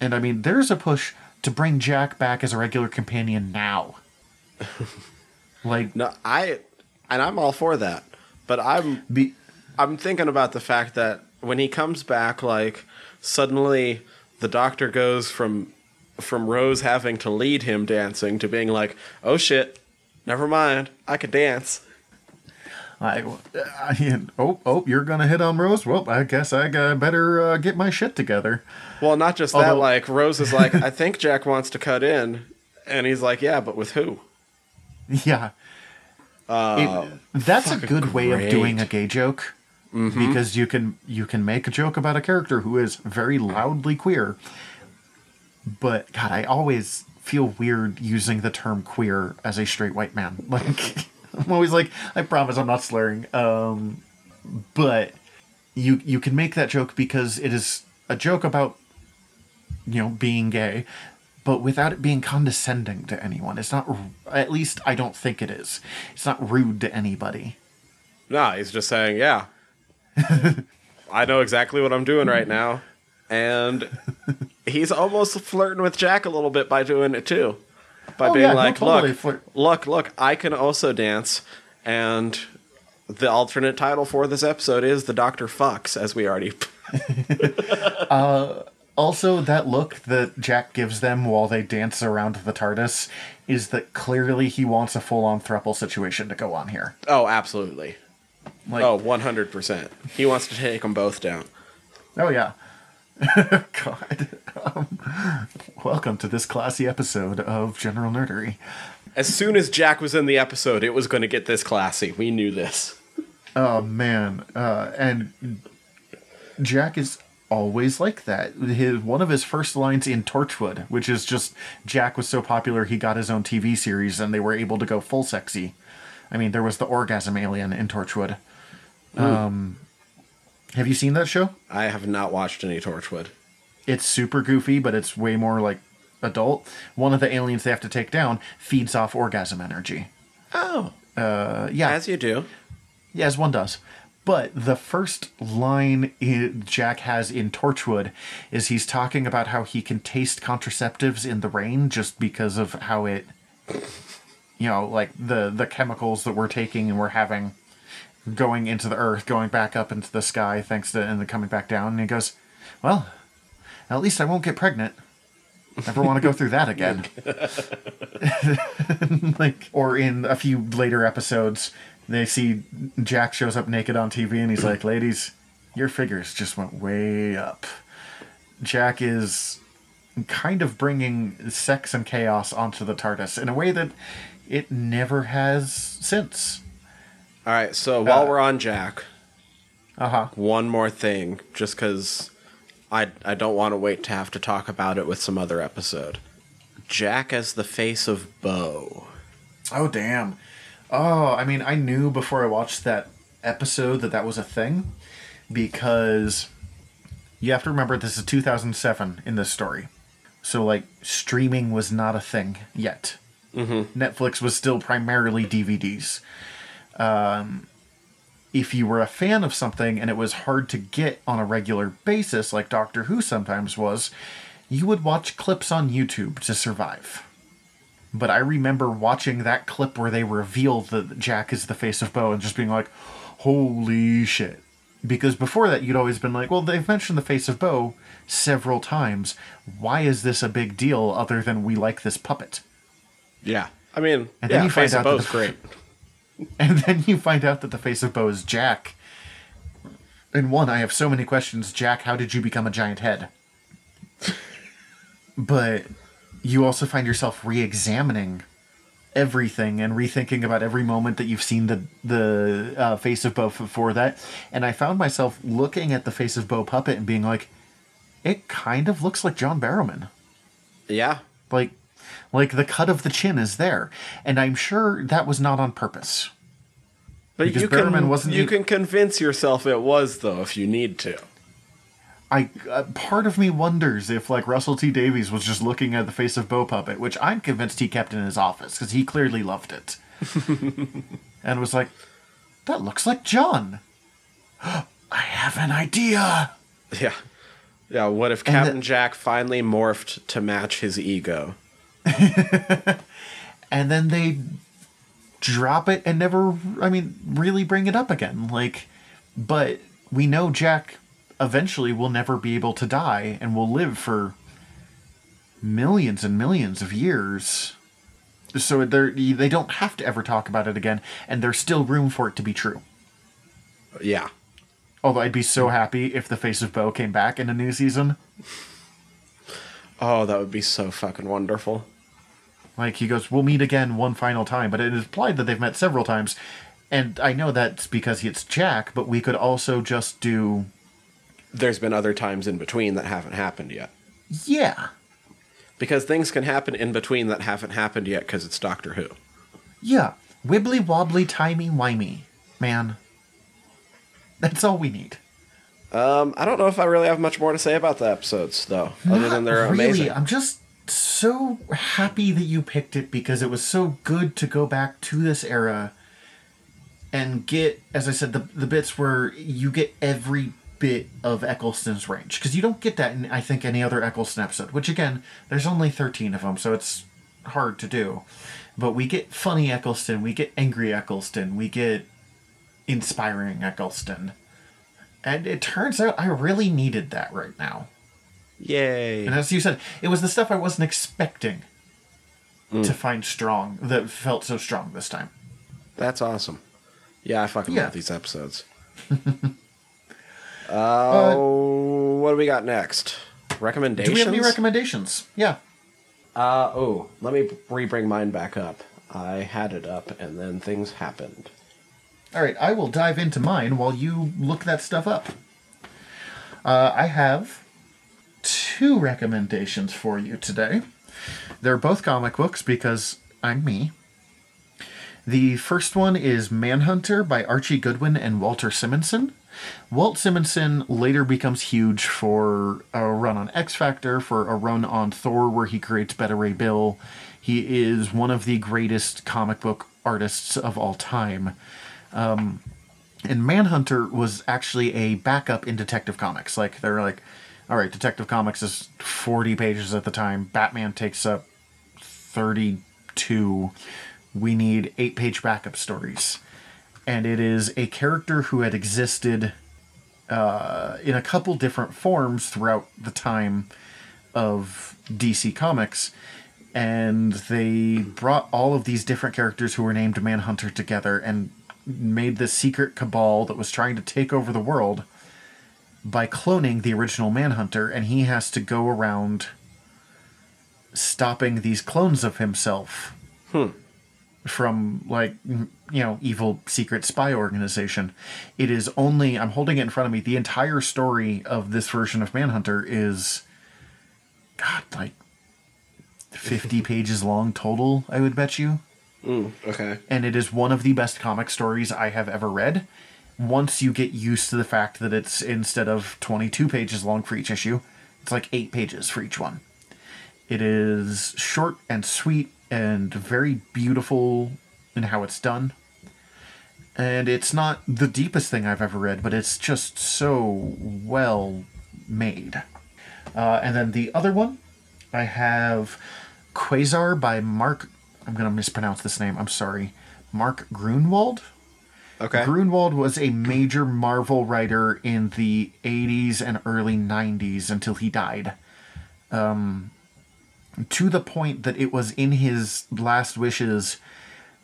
And I mean, there's a push to bring Jack back as a regular companion now. like, No, I and I'm all for that. But I'm be I'm thinking about the fact that when he comes back, like suddenly the doctor goes from from Rose having to lead him dancing to being like, "Oh shit, never mind, I could dance." I, I oh oh you're gonna hit on Rose. Well, I guess I better uh, get my shit together. Well, not just that. Like Rose is like, "I think Jack wants to cut in," and he's like, "Yeah, but with who?" Yeah, Uh, It- that's a good way of doing a gay joke because you can you can make a joke about a character who is very loudly queer. But God, I always feel weird using the term queer as a straight white man. Like I'm always like, I promise I'm not slurring. Um, but you you can make that joke because it is a joke about you know being gay but without it being condescending to anyone. It's not at least i don't think it is. It's not rude to anybody. Nah, he's just saying, "Yeah, I know exactly what I'm doing right now," and he's almost flirting with Jack a little bit by doing it too, by Oh, being yeah, no, like, totally "Look, flirt- look, look, I can also dance," and the alternate title for this episode is "The Doctor Fucks," as we already. Uh, also that look that jack gives them while they dance around the tardis is that clearly he wants a full-on thruple situation to go on here oh, absolutely. like Oh, 100 percent. He wants to take them both down. oh yeah god um, welcome to this classy episode of general nerdery As soon as Jack was in the episode, it was going to get this classy. We knew this. Oh man, uh, and Jack is always like that. His one of his first lines in Torchwood, which is just Jack was so popular he got his own TV series and they were able to go full sexy. I mean, there was the orgasm alien in Torchwood. Um, have you seen that show? I have not watched any Torchwood. It's super goofy, but it's way more like adult. One of the aliens they have to take down feeds off orgasm energy. Oh, Uh, yeah, as you do. Yeah, as one does. But the first line Jack has in Torchwood is he's talking about how he can taste contraceptives in the rain just because of how it, you know, like the the chemicals that we're taking and we're having going into the earth, going back up into the sky, thanks to and then coming back down. And he goes, "Well, at least I won't get pregnant. Never want to go through that again." like, or in a few later episodes, they see Jack shows up naked on TV, and he's like, "Ladies, your figures just went way up." Jack is kind of bringing sex and chaos onto the TARDIS in a way that it never has since. All right, so while Uh, we're on Jack, Uh huh. one more thing, just because I I don't want to wait to have to talk about it with some other episode. Jack as the face of Boe. Oh damn. Oh, I mean, I knew before I watched that episode that that was a thing because you have to remember this is 2007 in this story. So like streaming was not a thing yet. Mm-hmm. Netflix was still primarily DVDs. Um, if you were a fan of something and it was hard to get on a regular basis, like Doctor Who sometimes was, you would watch clips on YouTube to survive. But I remember watching that clip where they reveal that Jack is the face of Boe and just being like, holy shit. Because before that, you'd always been like, well, they've mentioned the face of Boe several times. Why is this a big deal other than we like this puppet? Yeah. I mean, And yeah, then you Face find of out that Boe's the- great. And then you find out that the face of Boe is Jack. And one, I have so many questions. Jack, how did you become a giant head? but you also find yourself re examining everything and rethinking about every moment that you've seen the the uh, face of Boe before that. And I found myself looking at the face of Boe puppet and being like, it kind of looks like John Barrowman Yeah. like like the cut of the chin is there and i'm sure that was not on purpose But Because you Barrowman can wasn't you e- can convince yourself it was though if you need to. i uh, part of me wonders if like russell t davies was just looking at the face of boe puppet which i'm convinced he kept in his office because he clearly loved it and was like that looks like john i have an idea Yeah. Yeah, what if And Captain the- Jack finally morphed to match his ego? and then they drop it and never i mean really bring it up again like but we know jack eventually will never be able to die and will live for millions and millions of years. So they're, they don't have to ever talk about it again and there's still room for it to be true. Yeah. although i'd be so happy if the face of boe came back in a new season Oh, that would be so fucking wonderful. Like he goes, "We'll meet again one final time," but it is implied that they've met several times, and I know that's because it's Jack. But we could also just do, There's been other times in between that haven't happened yet. yeah, Because things can happen in between that haven't happened yet because it's Doctor Who. yeah, wibbly wobbly, timey wimey, man. That's all we need. Um, I don't know if I really have much more to say about the episodes, though, other than they're Not really. amazing. I'm just so happy that you picked it because it was so good to go back to this era and get, as I said, the the bits where you get every bit of Eccleston's range because you don't get that in I think any other Eccleston episode. Which again, there's only 13 of them, so it's hard to do. But we get funny Eccleston, we get angry Eccleston, we get inspiring Eccleston. And it turns out I really needed that right now. Yay. And as you said, it was the stuff I wasn't expecting hmm. to find strong that felt so strong this time. That's awesome. Yeah, I fucking Yeah. love these episodes. Oh, what do we got next? Recommendations? Do we have any recommendations? Yeah. Uh oh, let me re-bring mine back up. I had it up, and then things happened. All right, I will dive into mine while you look that stuff up. Uh, I have two recommendations for you today. They're both comic books because I'm me. The first one is Manhunter by Archie Goodwin and Walter Simonson. Walt Simonson later becomes huge for a run on X Factor, for a run on Thor where he creates Beta Ray Bill. He is one of the greatest comic book artists of all time. And Manhunter was actually a backup in Detective Comics. Like they're like, all right, Detective Comics is 40 pages at the time. Batman takes up 32. We need eight page backup stories. And it is a character who had existed uh, in a couple different forms throughout the time of DC Comics. And they brought all of these different characters who were named Manhunter together and made this secret cabal that was trying to take over the world by cloning the original Manhunter. And he has to go around stopping these clones of himself hmm. from like you know evil secret spy organization it is only i'm holding it in front of me the entire story of this version of manhunter is god like 50 pages long total i would bet you Okay. and it is one of the best comic stories i have ever read once you get used to the fact that it's instead of 22 pages long for each issue it's like 8 pages for each one it is short and sweet and very beautiful in how it's done. And it's not the deepest thing I've ever read, but it's just so well made. Uh, and then the other one, I have Quasar by Mark. I'm going to mispronounce this name. I'm sorry. Mark Gruenwald. Okay. Gruenwald was a major Marvel writer in the 80s and early 90s until he died. Um, to the point that it was in his last wishes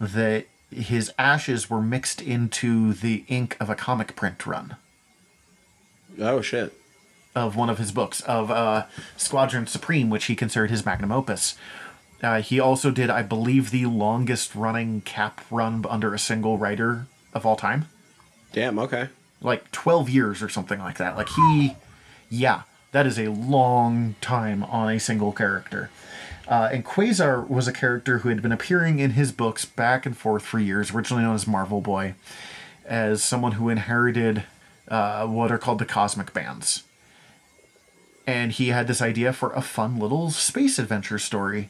that his ashes were mixed into the ink of a comic print run oh shit. of one of his books of uh, Squadron Supreme, which he considered his magnum opus. Uh, he also did, I believe, the longest running cap run under a single writer of all time. Damn. Okay. Like 12 years or something like that. Like he, yeah, that is a long time on a single character. Uh, and Quasar was a character who had been appearing in his books back and forth for years, originally known as Marvel Boy, as someone who inherited uh, what are called the cosmic bands. And he had this idea for a fun little space adventure story.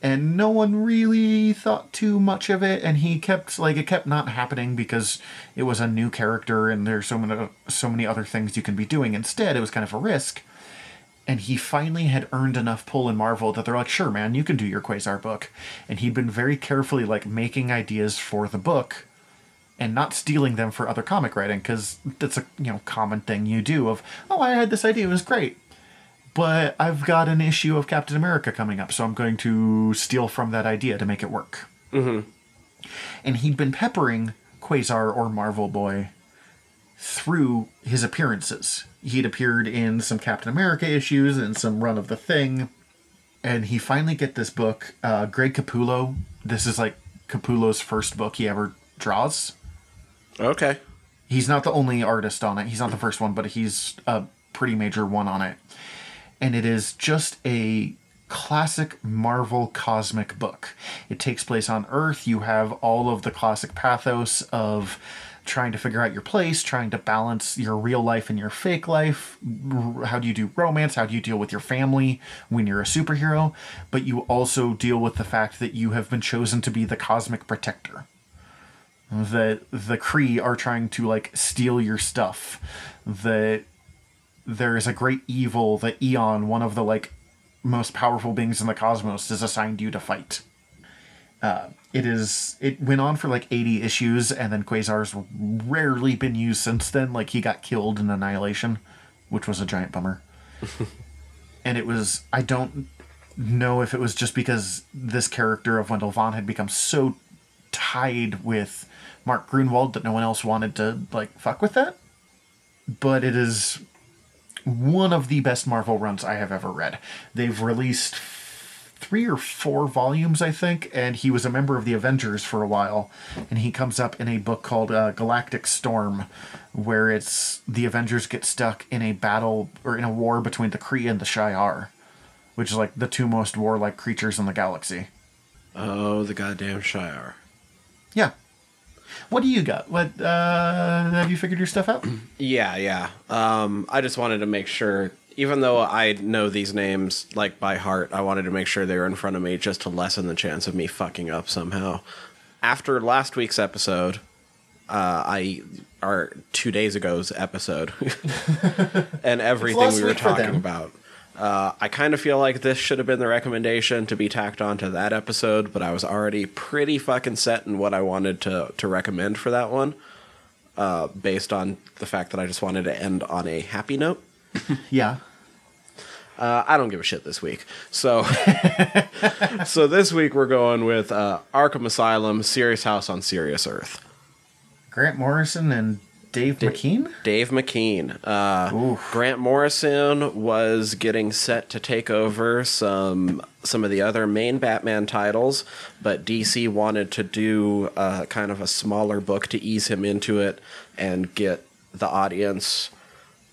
And no one really thought too much of it, and he kept like it kept not happening because it was a new character and there's so many so many other things you can be doing. Instead, it was kind of a risk and he finally had earned enough pull in Marvel that they're like, sure, man, you can do your Quasar book. And he'd been very carefully like making ideas for the book and not stealing them for other comic writing because that's a you know common thing you do of oh I had this idea it was great but I've got an issue of Captain America coming up so I'm going to steal from that idea to make it work mm-hmm. and he'd been peppering Quasar or Marvel Boy through his appearances. He'd appeared in some Captain America issues and some run of the Thing, and he finally get this book. Uh, Greg Capullo. This is like Capullo's first book he ever draws. Okay. He's not the only artist on it. He's not the first one, but he's a pretty major one on it. And it is just a classic Marvel cosmic book. It takes place on Earth. You have all of the classic pathos of trying to figure out your place, trying to balance your real life and your fake life. How do you do romance? How do you deal with your family when you're a superhero? But you also deal with the fact that you have been chosen to be the cosmic protector. That the Kree are trying to like steal your stuff. That there is a great evil that Eon, one of the like most powerful beings in the cosmos, is assigned you to fight. Uh, it is it went on for like 80 issues and then quasar's rarely been used since then. Like he got killed in annihilation which was a giant bummer. And it was i don't know if it was just because this character of wendell vaughn had become so tied with mark gruenwald that no one else wanted to like fuck with that. But it is one of the best marvel runs i have ever read they've released three or four volumes, I think, and he was a member of the Avengers for a while. And he comes up in a book called uh, Galactic Storm, where it's the Avengers get stuck in a battle or in a war between the Kree and the Shi'ar, which is like the two most warlike creatures in the galaxy. Oh, the goddamn Shi'ar. Yeah. What do you got? What uh, have you figured your stuff out? Yeah, yeah. Um, I just wanted to make sure, even though I know these names like by heart, I wanted to make sure they were in front of me just to lessen the chance of me fucking up somehow. After last week's episode, uh, I or two days ago's episode, and everything last we were week for talking about. Uh, I kind of feel like this should have been the recommendation to be tacked onto that episode, but I was already pretty fucking set in what I wanted to to recommend for that one, uh, based on the fact that I just wanted to end on a happy note. yeah. Uh, I don't give a shit this week. So, so this week we're going with uh, Arkham Asylum, Serious House on Serious Earth. Grant Morrison and Dave McKean? Dave McKean. Uh, Grant Morrison was getting set to take over some some of the other main Batman titles, but DC wanted to do uh, kind of a smaller book to ease him into it and get the audience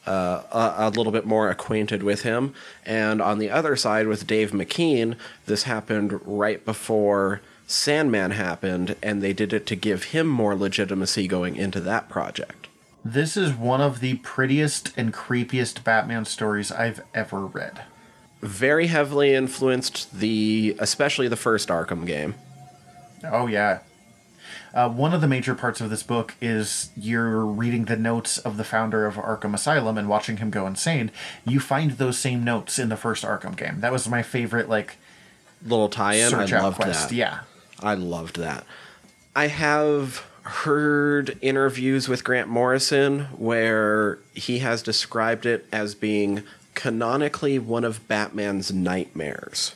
uh, a, a little bit more acquainted with him. And on the other side, with Dave McKean, this happened right before Sandman happened, and they did it to give him more legitimacy going into that project. This is one of the prettiest and creepiest Batman stories I've ever read. Very heavily influenced the, especially the first Arkham game. Oh yeah. Uh, one of the major parts of this book is you're reading the notes of the founder of Arkham Asylum and watching him go insane. You find those same notes in the first Arkham game. That was my favorite, like Little tie-in. I search out loved quest. that. Yeah, I loved that. I have heard interviews with Grant Morrison where he has described it as being canonically one of Batman's nightmares.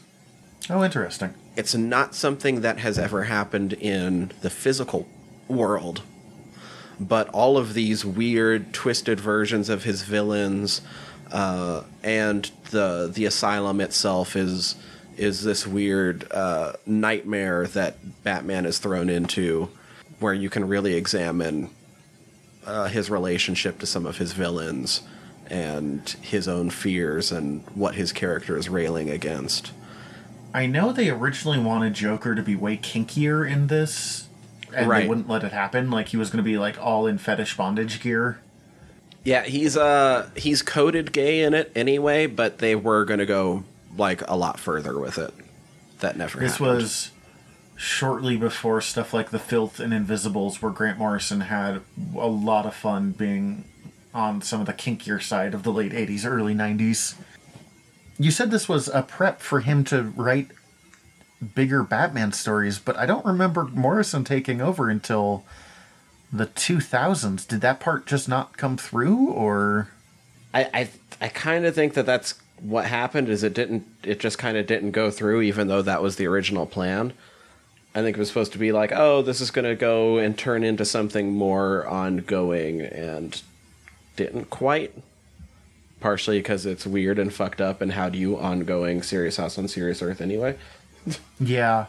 Oh, interesting. It's not something that has ever happened in the physical world, but all of these weird, twisted versions of his villains, uh, and the the asylum itself is is this weird uh, nightmare that Batman is thrown into, where you can really examine uh, his relationship to some of his villains and his own fears and what his character is railing against. I know they originally wanted Joker to be way kinkier in this, and Right. they wouldn't let it happen. Like he was going to be like all in fetish bondage gear. Yeah, he's uh he's coded gay in it anyway, but they were gonna go like a lot further with it. That never This happened. was shortly before stuff like The Filth and Invisibles, where Grant Morrison had a lot of fun being on some of the kinkier side of the late 80s, early 90s. You said this was a prep for him to write bigger Batman stories, but I don't remember Morrison taking over until the 2000s. Did that part just not come through, or. I I, I kind of think that that's what happened. Is it didn't it just kind of didn't go through, even though that was the original plan. I think it was supposed to be like, oh, this is gonna go and turn into something more ongoing, and didn't quite. Partially because it's weird and fucked up, and how do you ongoing Serious House on Serious Earth anyway? Yeah.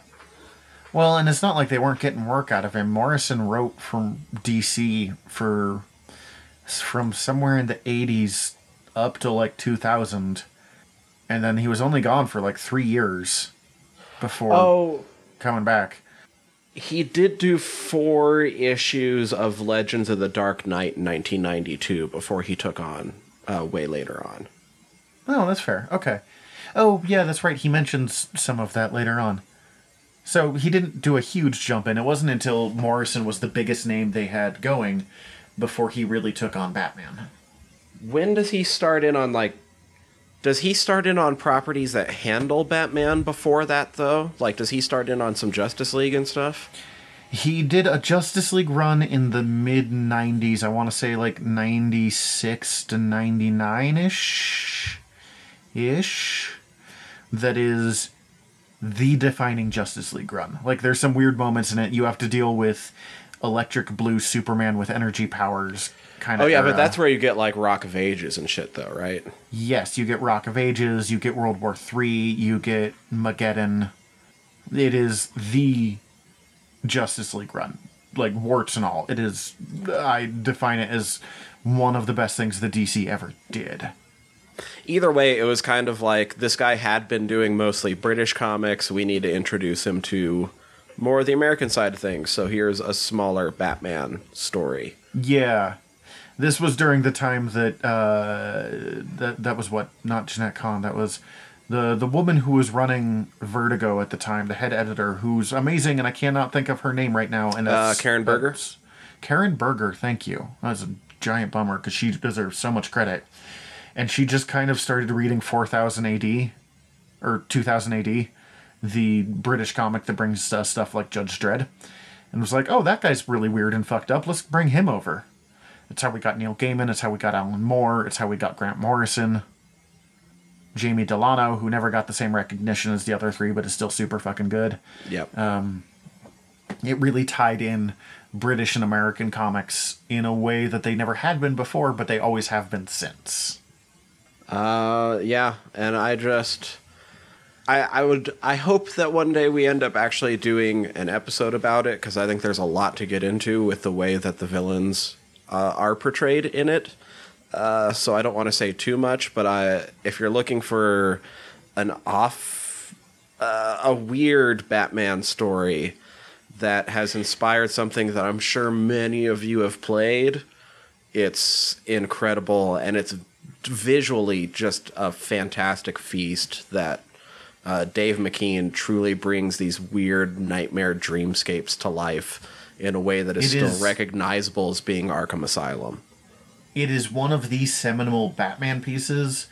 Well, and it's not like they weren't getting work out of him. Morrison wrote from DC for from somewhere in the 80s up to like 2000 and then he was only gone for like 3 years before Oh, coming back. he did do four issues of Legends of the Dark Knight in 1992 before he took on uh, way later on. Oh, that's fair. Okay. Oh, yeah, that's right. He mentions some of that later on. So he didn't do a huge jump in. It wasn't until Morrison was the biggest name they had going before he really took on Batman. When does he start in on like? Does he start in on properties that handle Batman before that though? Like, does he start in on some Justice League and stuff? He did a Justice League run in the mid 90s. I want to say like 96 to 99 ish. Ish. That is the defining Justice League run. Like, there's some weird moments in it. You have to deal with electric blue Superman with energy powers. Kind oh, of Oh yeah, but that's where you get like Rock of Ages and shit though, right? Yes, you get Rock of Ages, you get World War Three, you get Mageddon. It is the Justice League run, like warts and all. It is. I define it as one of the best things the DC ever did. Either way, it was kind of like this guy had been doing mostly British comics. We need to introduce him to more of the American side of things. So here's a smaller Batman story. Yeah, this was during the time that uh, that that was what not Jenette Kahn. That was the the woman who was running Vertigo at the time, the head editor, who's amazing, and I cannot think of her name right now. And that's, Uh, Karen Berger? Karen Berger, thank you. That's a giant bummer because she deserves so much credit, and she just kind of started reading 4000 AD or 2000 AD, the British comic that brings uh, stuff like Judge Dredd, and was like, "Oh, that guy's really weird and fucked up. Let's bring him over." It's how we got Neil Gaiman. It's how we got Alan Moore. It's how we got Grant Morrison. Jamie Delano, who never got the same recognition as the other three, but is still super fucking good. Yep. It really tied in British and American comics in a way that they never had been before, but they always have been since. Uh, yeah, and I just, I, I would, I hope that one day we end up actually doing an episode about it because I think there's a lot to get into with the way that the villains uh, are portrayed in it. Uh, so I don't want to say too much, but I, if you're looking for an off, uh, a weird Batman story that has inspired something that I'm sure many of you have played, it's incredible and it's visually just a fantastic feast that uh, Dave McKean truly brings these weird nightmare dreamscapes to life in a way that is It still is- recognizable as being Arkham Asylum. it is one of the seminal Batman pieces,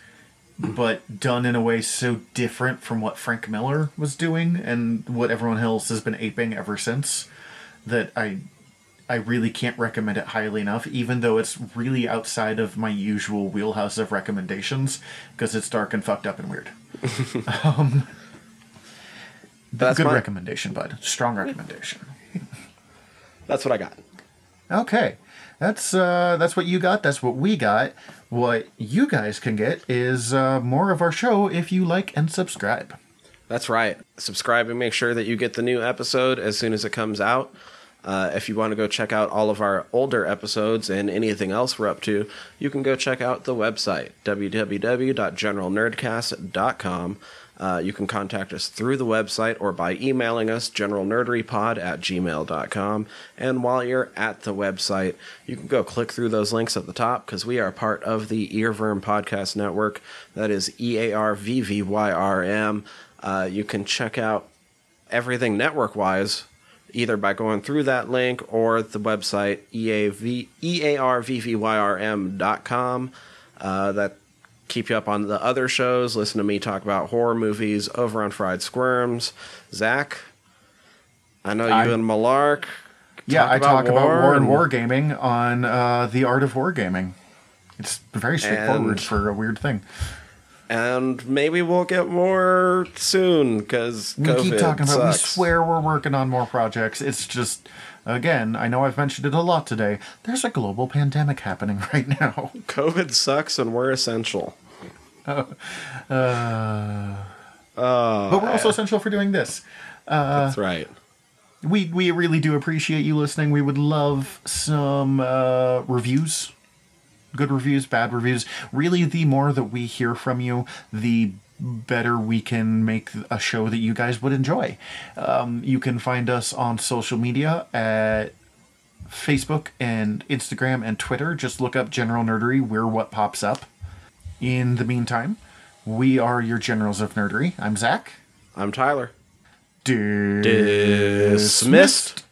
but done in a way so different from what Frank Miller was doing and what everyone else has been aping ever since that I I really can't recommend it highly enough, even though it's really outside of my usual wheelhouse of recommendations, because it's dark and fucked up and weird. um, That's a good my- recommendation, bud. Strong recommendation. That's what I got. Okay, that's uh, that's what you got. That's what we got. What you guys can get is uh, more of our show if you like and subscribe. That's right. Subscribe and make sure that you get the new episode as soon as it comes out. Uh, if you want to go check out all of our older episodes and anything else we're up to, you can go check out the website, www.generalnerdcast.com. Uh, you can contact us through the website or by emailing us, generalnerderypod at gmail.com. And while you're at the website, you can go click through those links at the top because we are part of the Earvvyrm Podcast Network. That is E A R V V Y R M. Uh, you can check out everything network wise either by going through that link or the website EAV, earvvyrm.com. Uh, that keep you up on the other shows. Listen to me talk about horror movies over on Fried Squirms. Zach, I know you I- and Malark. Yeah, I talk about war and wargaming on uh, the art of wargaming. It's very straightforward for a weird thing. And maybe we'll get more soon because We COVID keep talking about. We swear we're working on more projects. It's just, again, I know I've mentioned it a lot today. There's a global pandemic happening right now. COVID sucks and we're essential. Uh, uh, oh, but we're also eh. essential for doing this. Uh, That's right. we we really do appreciate you listening. We would love some uh, reviews, good reviews, bad reviews. Really, the more that we hear from you, the better we can make a show that you guys would enjoy. Um, you can find us on social media at Facebook and Instagram and Twitter. Just look up General Nerdery. We're what pops up. In the meantime, we are your generals of nerdery. I'm Zach. I'm Tyler. Dismissed. Dismissed.